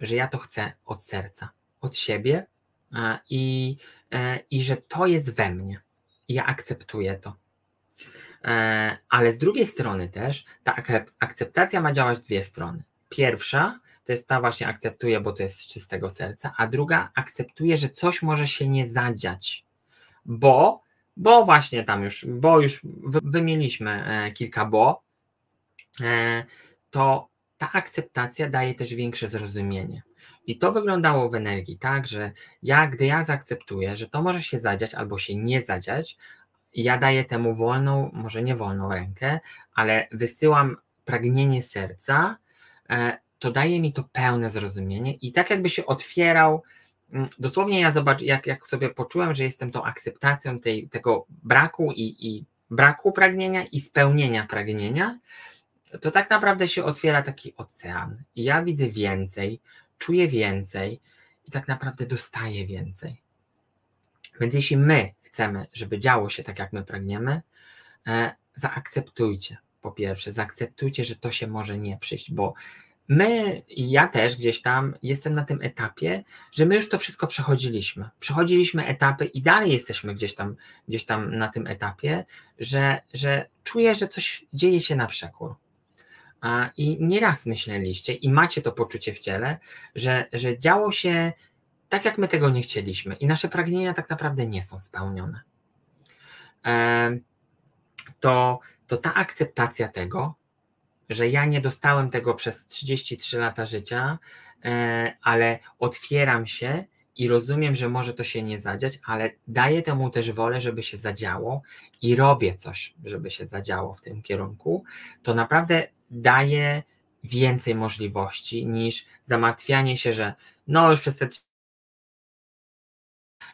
że ja to chcę od serca, od siebie i, i że to jest we mnie. I ja akceptuję to. E, ale z drugiej strony też ta akceptacja ma działać w dwie strony. Pierwsza to jest ta właśnie akceptuje, bo to jest z czystego serca, a druga akceptuje, że coś może się nie zadziać, bo, bo właśnie tam już, bo już wymieniliśmy e, kilka bo, e, to ta akceptacja daje też większe zrozumienie. I to wyglądało w energii tak, że ja, gdy ja zaakceptuję, że to może się zadziać albo się nie zadziać, ja daję temu wolną, może nie wolną rękę, ale wysyłam pragnienie serca, e, to daje mi to pełne zrozumienie i tak jakby się otwierał. Mm, dosłownie ja zobacz, jak, jak sobie poczułem, że jestem tą akceptacją tej, tego braku i, i braku pragnienia i spełnienia pragnienia, to tak naprawdę się otwiera taki ocean. Ja widzę więcej, czuję więcej i tak naprawdę dostaję więcej. Więc jeśli my chcemy, żeby działo się tak, jak my pragniemy, e, zaakceptujcie. Po pierwsze, zaakceptujcie, że to się może nie przyjść, bo my, ja też gdzieś tam jestem na tym etapie, że my już to wszystko przechodziliśmy. Przechodziliśmy etapy i dalej jesteśmy gdzieś tam, gdzieś tam na tym etapie, że, że czuję, że coś dzieje się na przekór. I nieraz myśleliście i macie to poczucie w ciele, że, że działo się tak jak my tego nie chcieliśmy i nasze pragnienia tak naprawdę nie są spełnione. To, to ta akceptacja tego, że ja nie dostałem tego przez 33 lata życia, e, ale otwieram się i rozumiem, że może to się nie zadziać, ale daję temu też wolę, żeby się zadziało i robię coś, żeby się zadziało w tym kierunku, to naprawdę daje więcej możliwości niż zamartwianie się, że no już przez te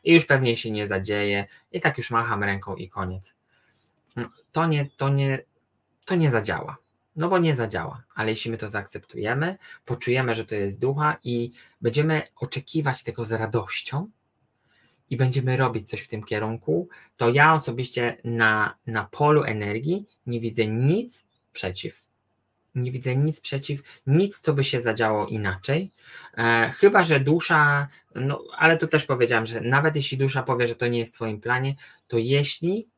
i już pewnie się nie zadzieje i tak już macham ręką i koniec. To nie, to nie, to nie zadziała. No bo nie zadziała, ale jeśli my to zaakceptujemy, poczujemy, że to jest ducha i będziemy oczekiwać tego z radością i będziemy robić coś w tym kierunku, to ja osobiście na, na polu energii nie widzę nic przeciw nie widzę nic przeciw, nic, co by się zadziało inaczej. E, chyba, że dusza, no ale tu też powiedziałam, że nawet jeśli dusza powie, że to nie jest w Twoim planie, to jeśli,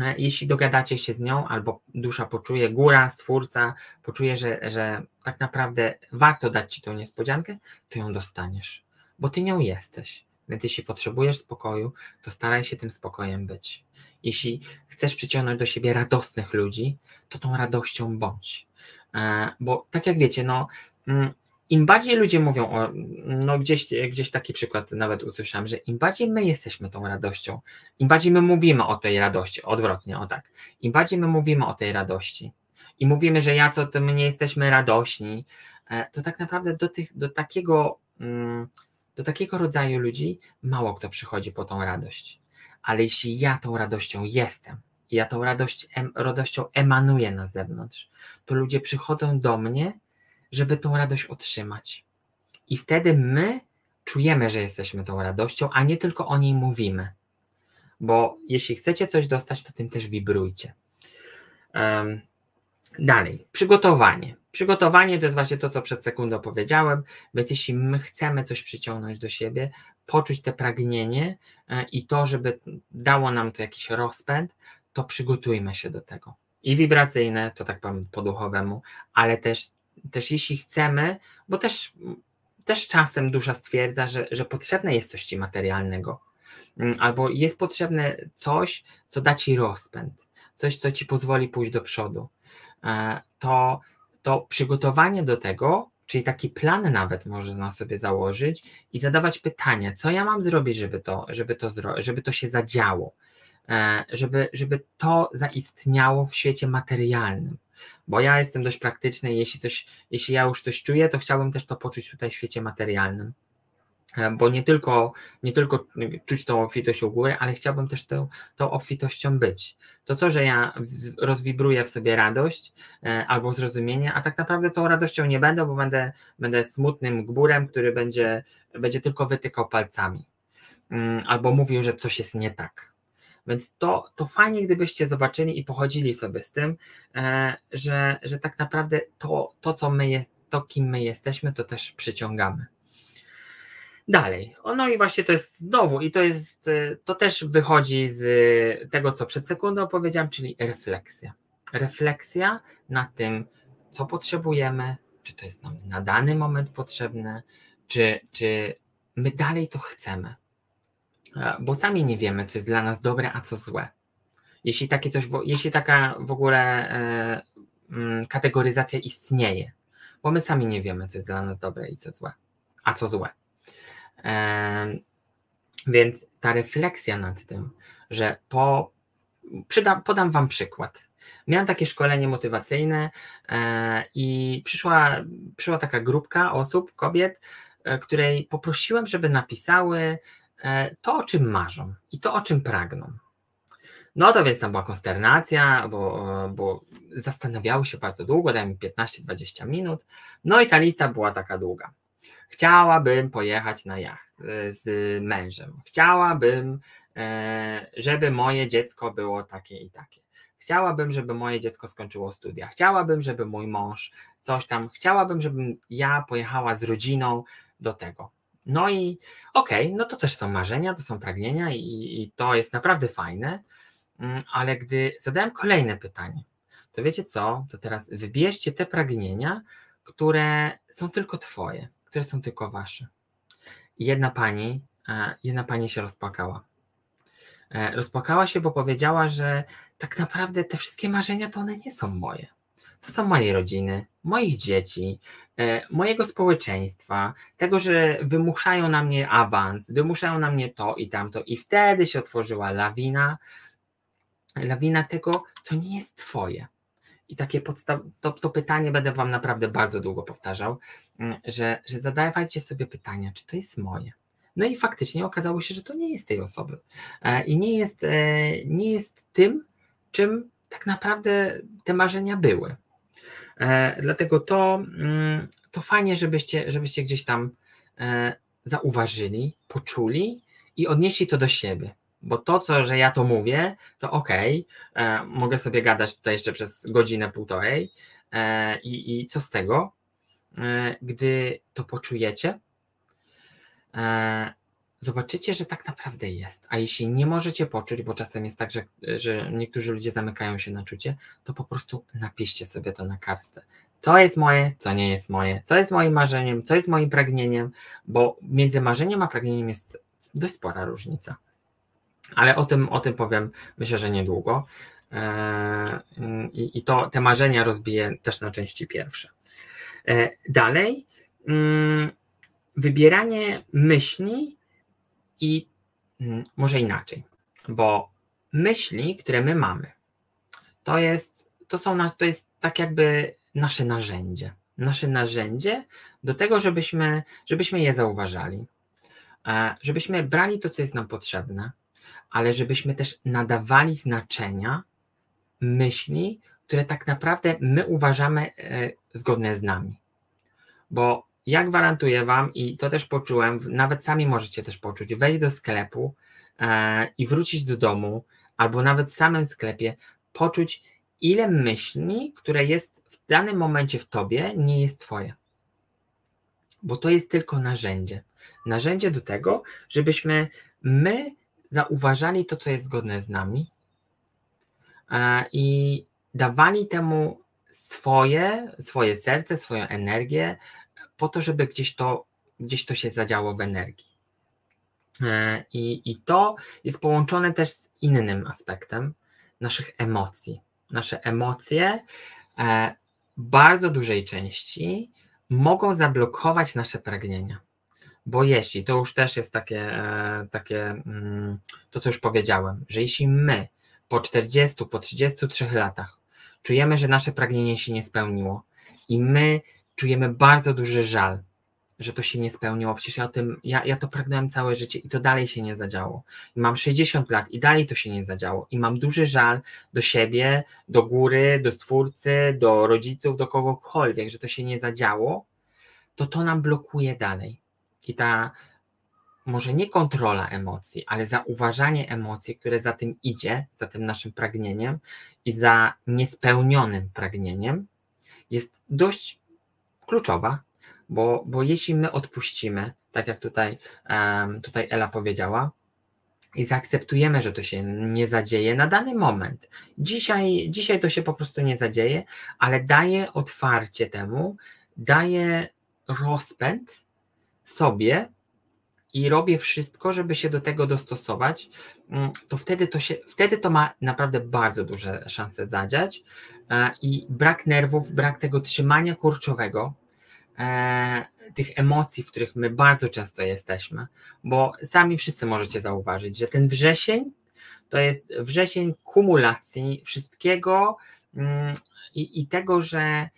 e, jeśli dogadacie się z nią, albo dusza poczuje, góra, stwórca, poczuje, że, że tak naprawdę warto dać Ci tą niespodziankę, to ją dostaniesz, bo Ty nią jesteś. Więc jeśli potrzebujesz spokoju, to staraj się tym spokojem być. Jeśli chcesz przyciągnąć do siebie radosnych ludzi, to tą radością bądź. E, bo tak jak wiecie, no, mm, im bardziej ludzie mówią o, no gdzieś, gdzieś taki przykład nawet usłyszałem, że im bardziej my jesteśmy tą radością, im bardziej my mówimy o tej radości, odwrotnie, o tak, im bardziej my mówimy o tej radości i mówimy, że ja co, to my nie jesteśmy radośni, e, to tak naprawdę do, tych, do takiego mm, do takiego rodzaju ludzi mało kto przychodzi po tą radość. Ale jeśli ja tą radością jestem, ja tą radość, em, radością emanuję na zewnątrz, to ludzie przychodzą do mnie, żeby tą radość otrzymać. I wtedy my czujemy, że jesteśmy tą radością, a nie tylko o niej mówimy. Bo jeśli chcecie coś dostać, to tym też wibrujcie. Um, dalej, przygotowanie. Przygotowanie to jest właśnie to, co przed sekundą powiedziałem, więc jeśli my chcemy coś przyciągnąć do siebie, poczuć te pragnienie e, i to, żeby dało nam to jakiś rozpęd, to przygotujmy się do tego. I wibracyjne, to tak powiem po duchowemu, ale też, też jeśli chcemy, bo też, też czasem dusza stwierdza, że, że potrzebne jest coś ci materialnego, mm, albo jest potrzebne coś, co da ci rozpęd, coś, co ci pozwoli pójść do przodu. E, to to przygotowanie do tego, czyli taki plan nawet można sobie założyć i zadawać pytania, co ja mam zrobić, żeby to, żeby to, żeby to się zadziało, e, żeby, żeby to zaistniało w świecie materialnym. Bo ja jestem dość praktyczny, jeśli, coś, jeśli ja już coś czuję, to chciałbym też to poczuć tutaj w świecie materialnym. E, bo nie tylko, nie tylko czuć tą obfitość u góry, ale chciałbym też tą, tą obfitością być. To co, że ja rozwibruję w sobie radość e, albo zrozumienie, a tak naprawdę tą radością nie będę, bo będę, będę smutnym gburem, który będzie, będzie tylko wytykał palcami mm, albo mówił, że coś jest nie tak. Więc to, to fajnie, gdybyście zobaczyli i pochodzili sobie z tym, e, że, że tak naprawdę to, to, co my jest, to, kim my jesteśmy, to też przyciągamy. Dalej. No i właśnie to jest znowu, i to jest, y, to też wychodzi z tego, co przed sekundą powiedziałem, czyli refleksja. Refleksja nad tym, co potrzebujemy, czy to jest nam na dany moment potrzebne, czy, czy my dalej to chcemy. Bo sami nie wiemy, co jest dla nas dobre, a co złe. Jeśli, takie coś, jeśli taka w ogóle e, mm, kategoryzacja istnieje, bo my sami nie wiemy, co jest dla nas dobre i co złe, a co złe. Więc ta refleksja nad tym, że po. Przydam, podam Wam przykład. Miałem takie szkolenie motywacyjne e, i przyszła, przyszła taka grupka osób, kobiet, e, której poprosiłem, żeby napisały e, to, o czym marzą i to, o czym pragną. No to więc tam była konsternacja, bo, bo zastanawiały się bardzo długo, dałem mi 15-20 minut. No i ta lista była taka długa. Chciałabym pojechać na jacht e, z mężem. Chciałabym, e, żeby moje dziecko było takie i takie. Chciałabym, żeby moje dziecko skończyło studia. Chciałabym, żeby mój mąż coś tam. Chciałabym, żebym ja pojechała z rodziną do tego. No i okej, okay, no to też są marzenia, to są pragnienia i, i to jest naprawdę fajne, mm, ale gdy zadałem kolejne pytanie, to wiecie co? To teraz wybierzcie te pragnienia, które są tylko Twoje które są tylko wasze. Jedna pani, e, jedna pani się rozpłakała. E, rozpłakała się, bo powiedziała, że tak naprawdę te wszystkie marzenia to one nie są moje. To są mojej rodziny, moich dzieci, e, mojego społeczeństwa, tego, że wymuszają na mnie awans, wymuszają na mnie to i tamto. I wtedy się otworzyła lawina, lawina tego, co nie jest twoje. I takie to, to pytanie będę Wam naprawdę bardzo długo powtarzał, mm, że, że zadawajcie sobie pytania, czy to jest moje. No i faktycznie okazało się, że to nie jest tej osoby. E, I nie jest, e, nie jest tym, czym tak naprawdę te marzenia były. E, dlatego to, mm, to fajnie, żebyście, żebyście gdzieś tam zauważyli, poczuli i odnieśli to do siebie bo to, co, że ja to mówię, to okej, okay, e, mogę sobie gadać tutaj jeszcze przez godzinę, półtorej e, i, i co z tego, e, gdy to poczujecie, e, zobaczycie, że tak naprawdę jest. A jeśli nie możecie poczuć, bo czasem jest tak, że, że niektórzy ludzie zamykają się na czucie, to po prostu napiszcie sobie to na kartce. Co jest moje, co nie jest moje, co jest moim marzeniem, co jest moim pragnieniem, bo między marzeniem a pragnieniem jest dość spora różnica. Ale o tym, o tym powiem myślę, że niedługo. E, I, to te marzenia rozbiję też na części pierwsze. E, dalej, mm, wybieranie myśli i mm, może inaczej, bo myśli, które my mamy, to jest, to są, to jest tak jakby nasze narzędzie. Nasze narzędzie do tego, żebyśmy, żebyśmy je zauważali, e, żebyśmy brali to, co jest nam potrzebne, ale żebyśmy też nadawali znaczenia myśli, które tak naprawdę my uważamy e, zgodne z nami. Bo ja gwarantuję Wam, i to też poczułem, nawet sami możecie też poczuć, wejść do sklepu e, i wrócić do domu, albo nawet w samym sklepie, poczuć, ile myśli, które jest w danym momencie w Tobie, nie jest Twoje. Bo to jest tylko narzędzie. Narzędzie do tego, żebyśmy my zauważali to, co jest zgodne z nami e, i dawali temu swoje, swoje serce, swoją energię, po to, żeby gdzieś to, gdzieś to się zadziało w energii. E, I, I to jest połączone też z innym aspektem naszych emocji. Nasze emocje e, bardzo dużej części mogą zablokować nasze pragnienia. Bo jeśli, to już też jest takie, e, takie mm, to co już powiedziałem, że jeśli my po 40, po 33 latach czujemy, że nasze pragnienie się nie spełniło i my czujemy bardzo duży żal, że to się nie spełniło. Przecież ja, tym, ja, ja to pragnąłem całe życie i to dalej się nie zadziało. I mam 60 lat i dalej to się nie zadziało. I mam duży żal do siebie, do góry, do stwórcy, do rodziców, do kogokolwiek, że to się nie zadziało, to to nam blokuje dalej. I ta może nie kontrola emocji, ale zauważanie emocji, które za tym idzie, za tym naszym pragnieniem i za niespełnionym pragnieniem, jest dość kluczowa, bo, bo jeśli my odpuścimy, tak jak tutaj, tutaj Ela powiedziała, i zaakceptujemy, że to się nie zadzieje na dany moment. Dzisiaj, dzisiaj to się po prostu nie zadzieje, ale daje otwarcie temu, daje rozpęd sobie i robię wszystko, żeby się do tego dostosować, mm, to wtedy to, się, wtedy to ma naprawdę bardzo duże szanse zadziać e, i brak nerwów, brak tego trzymania kurczowego, e, tych emocji, w których my bardzo często jesteśmy, bo sami wszyscy możecie zauważyć, że ten wrzesień to jest wrzesień kumulacji wszystkiego mm, i, i tego, że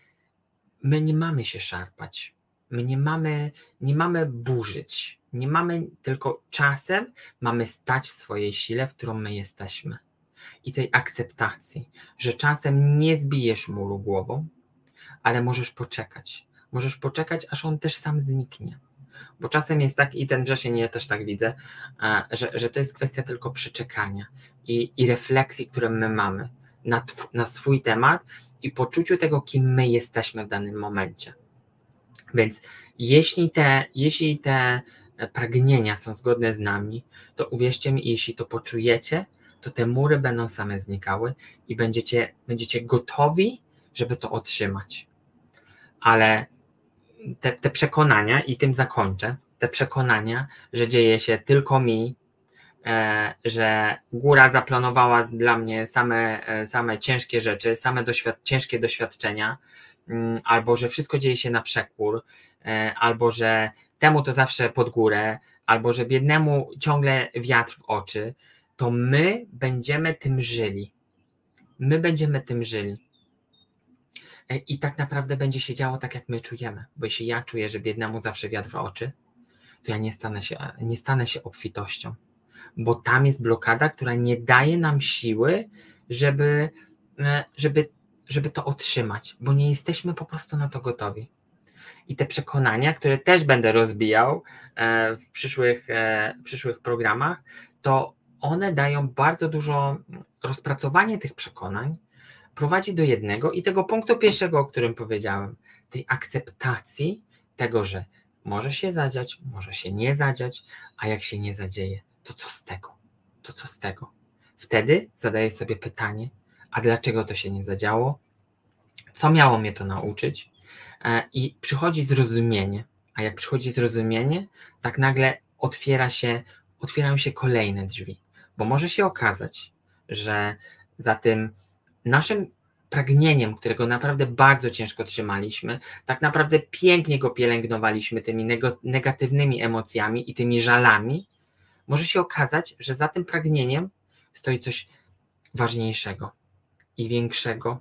my nie mamy się szarpać, my nie mamy, nie mamy burzyć, nie mamy tylko czasem, mamy stać w swojej sile, w którą my jesteśmy. I tej akceptacji, że czasem nie zbijesz muru głową, ale możesz poczekać. Możesz poczekać, aż on też sam zniknie. Bo czasem jest tak, i ten wrzesień ja też tak widzę, że, że to jest kwestia tylko przeczekania i, i refleksji, które my mamy na, na swój temat i poczuciu tego, kim my jesteśmy w danym momencie. Więc jeśli te, jeśli te pragnienia są zgodne z nami, to uwierzcie mi, jeśli to poczujecie, to te mury będą same znikały i będziecie, będziecie gotowi, żeby to otrzymać. Ale te, te przekonania, i tym zakończę, te przekonania, że dzieje się tylko mi, e, że góra zaplanowała dla mnie same, e, same ciężkie rzeczy, same doświad ciężkie doświadczenia, albo że wszystko dzieje się na przekór, e, albo że temu to zawsze pod górę, albo że biednemu ciągle wiatr w oczy, to my będziemy tym żyli. My będziemy tym żyli. E, I tak naprawdę będzie się działo tak, jak my czujemy. Bo jeśli ja czuję, że biednemu zawsze wiatr w oczy, to ja nie stanę się, nie stanę się obfitością. Bo tam jest blokada, która nie daje nam siły, żeby, e, żeby, żeby to otrzymać, bo nie jesteśmy po prostu na to gotowi i te przekonania, które też będę rozbijał e, w przyszłych, e, w przyszłych programach, to one dają bardzo dużo, rozpracowanie tych przekonań prowadzi do jednego i tego punktu pierwszego, o którym powiedziałem, tej akceptacji tego, że może się zadziać, może się nie zadziać, a jak się nie zadzieje, to co z tego? To co z tego? Wtedy zadaję sobie pytanie, a dlaczego to się nie zadziało? Co miało mnie to nauczyć? E, i przychodzi zrozumienie. A jak przychodzi zrozumienie, tak nagle otwiera się otwierają się kolejne drzwi, bo może się okazać, że za tym naszym pragnieniem, którego naprawdę bardzo ciężko trzymaliśmy, tak naprawdę pięknie go pielęgnowaliśmy tymi negatywnymi emocjami i tymi żalami, może się okazać, że za tym pragnieniem stoi coś ważniejszego i większego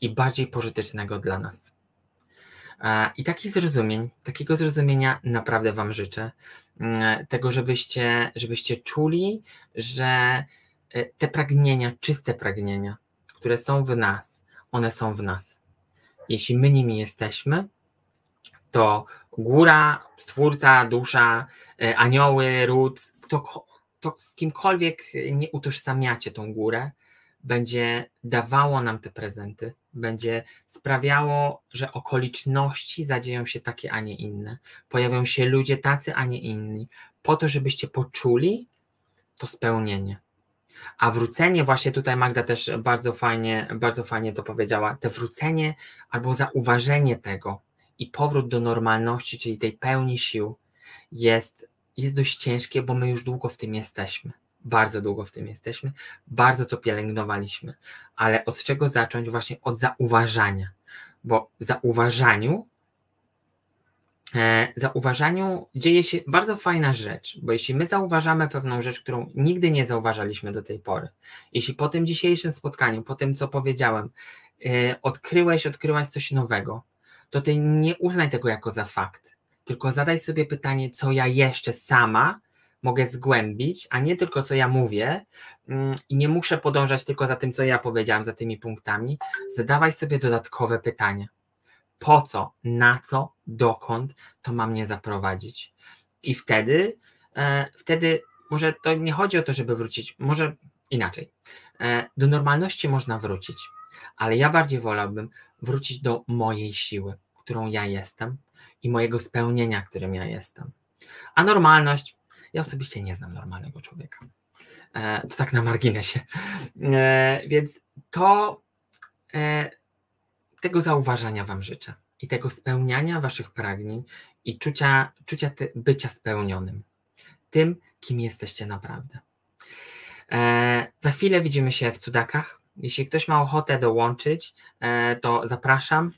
i bardziej pożytecznego dla nas. I takich zrozumień, takiego zrozumienia naprawdę Wam życzę. Mm, tego, żebyście, żebyście czuli, że e, te pragnienia, czyste pragnienia, które są w nas, one są w nas. Jeśli my nimi jesteśmy, to góra, stwórca, dusza, e, anioły, ród, to, to z kimkolwiek nie utożsamiacie tą górę, będzie dawało nam te prezenty, będzie sprawiało, że okoliczności zadzieją się takie, a nie inne. Pojawią się ludzie tacy, a nie inni, po to, żebyście poczuli to spełnienie. A wrócenie, właśnie tutaj Magda też bardzo fajnie, bardzo fajnie to powiedziała, te wrócenie albo zauważenie tego i powrót do normalności, czyli tej pełni sił, jest, jest dość ciężkie, bo my już długo w tym jesteśmy. Bardzo długo w tym jesteśmy, bardzo to pielęgnowaliśmy. Ale od czego zacząć? Właśnie od zauważania, bo zauważaniu E, zauważaniu dzieje się bardzo fajna rzecz, bo jeśli my zauważamy pewną rzecz, którą nigdy nie zauważaliśmy do tej pory, jeśli po tym dzisiejszym spotkaniu, po tym co powiedziałem, e, odkryłeś, odkryłaś coś nowego, to ty nie uznaj tego jako za fakt, tylko zadaj sobie pytanie, co ja jeszcze sama mogę zgłębić, a nie tylko co ja mówię mm, i nie muszę podążać tylko za tym, co ja powiedziałam, za tymi punktami. Zadawaj sobie dodatkowe pytania po co, na co, dokąd to ma mnie zaprowadzić. I wtedy, e, wtedy może to nie chodzi o to, żeby wrócić, może inaczej. E, do normalności można wrócić, ale ja bardziej wolałbym wrócić do mojej siły, którą ja jestem i mojego spełnienia, którym ja jestem. A normalność, ja osobiście nie znam normalnego człowieka. E, to tak na marginesie. E, więc to e, tego zauważania Wam życzę i tego spełniania Waszych pragnień i czucia, czucia bycia spełnionym, tym, kim jesteście naprawdę. Za chwilę widzimy się w cudakach. Jeśli ktoś ma ochotę dołączyć, to zapraszam.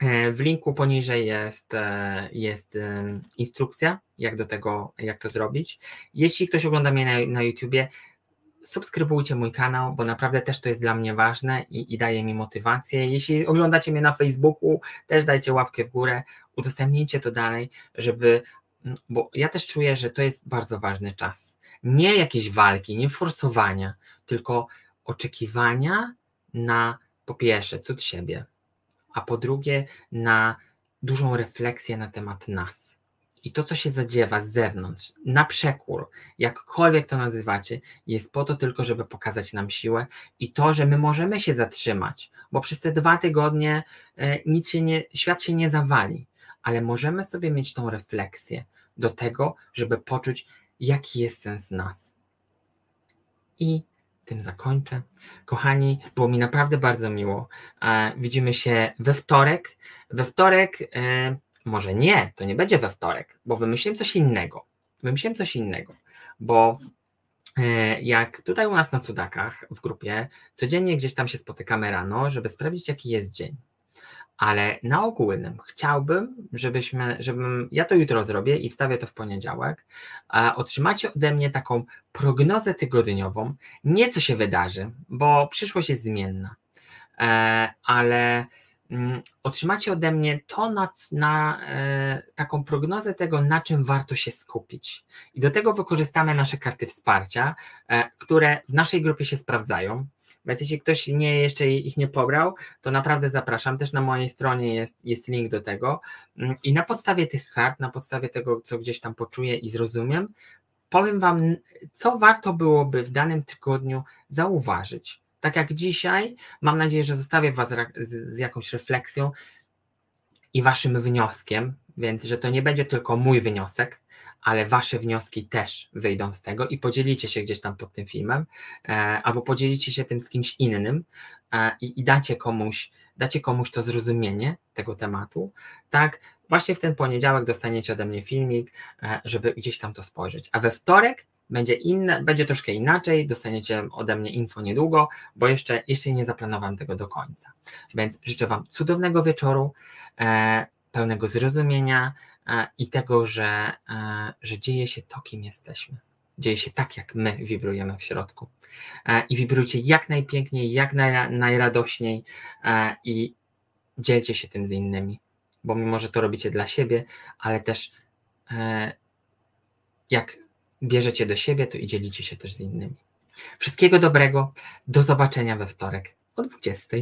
E, w linku poniżej jest, e, jest e, instrukcja, jak do tego, jak to zrobić. Jeśli ktoś ogląda mnie na, na YouTubie, subskrybujcie mój kanał, bo naprawdę też to jest dla mnie ważne i, i daje mi motywację. Jeśli oglądacie mnie na Facebooku, też dajcie łapkę w górę, udostępnijcie to dalej, żeby, bo ja też czuję, że to jest bardzo ważny czas. Nie jakieś walki, nie forsowania, tylko oczekiwania na po pierwsze cud siebie, a po drugie na dużą refleksję na temat nas i to, co się zadziewa z zewnątrz, na przekór, jakkolwiek to nazywacie, jest po to tylko, żeby pokazać nam siłę i to, że my możemy się zatrzymać, bo przez te dwa tygodnie e, nic się nie, świat się nie zawali, ale możemy sobie mieć tą refleksję do tego, żeby poczuć, jaki jest sens nas. I tym zakończę. Kochani, było mi naprawdę bardzo miło. Widzimy się we wtorek. We wtorek. E, może nie, to nie będzie we wtorek, bo wymyśliłem coś innego. Wymyśliłem coś innego, bo e, jak tutaj u nas na cudakach w grupie, codziennie gdzieś tam się spotykamy rano, żeby sprawdzić, jaki jest dzień. Ale na ogólnym chciałbym, żebyśmy, żebym, ja to jutro zrobię i wstawię to w poniedziałek, a otrzymacie ode mnie taką prognozę tygodniową, nie co się wydarzy, bo przyszłość jest zmienna, e, ale Mm, otrzymacie ode mnie to na, na e, taką prognozę tego, na czym warto się skupić. I do tego wykorzystamy nasze karty wsparcia, e, które w naszej grupie się sprawdzają. Więc jeśli ktoś nie, jeszcze ich nie pobrał, to naprawdę zapraszam. Też na mojej stronie jest, jest link do tego. Mm, I na podstawie tych kart, na podstawie tego, co gdzieś tam poczuję i zrozumiem, powiem Wam, co warto byłoby w danym tygodniu zauważyć tak jak dzisiaj, mam nadzieję, że zostawię Was z, jakąś refleksją i Waszym wnioskiem, więc że to nie będzie tylko mój wniosek, ale wasze wnioski też wyjdą z tego i podzielicie się gdzieś tam pod tym filmem, e, albo podzielicie się tym z kimś innym e, i, i dacie, komuś, dacie komuś to zrozumienie tego tematu, tak? Właśnie w ten poniedziałek dostaniecie ode mnie filmik, e, żeby gdzieś tam to spojrzeć. A we wtorek będzie inne, będzie troszkę inaczej, dostaniecie ode mnie info niedługo, bo jeszcze, jeszcze nie zaplanowałem tego do końca. Więc życzę Wam cudownego wieczoru, e, pełnego zrozumienia i tego, że, e, że dzieje się to, kim jesteśmy. Dzieje się tak, jak my wibrujemy w środku. E, I wibrujcie jak najpiękniej, jak naj, najradośniej e, i dzielcie się tym z innymi, bo mimo, że to robicie dla siebie, ale też e, jak bierzecie do siebie, to i dzielicie się też z innymi. Wszystkiego dobrego. Do zobaczenia we wtorek o 20.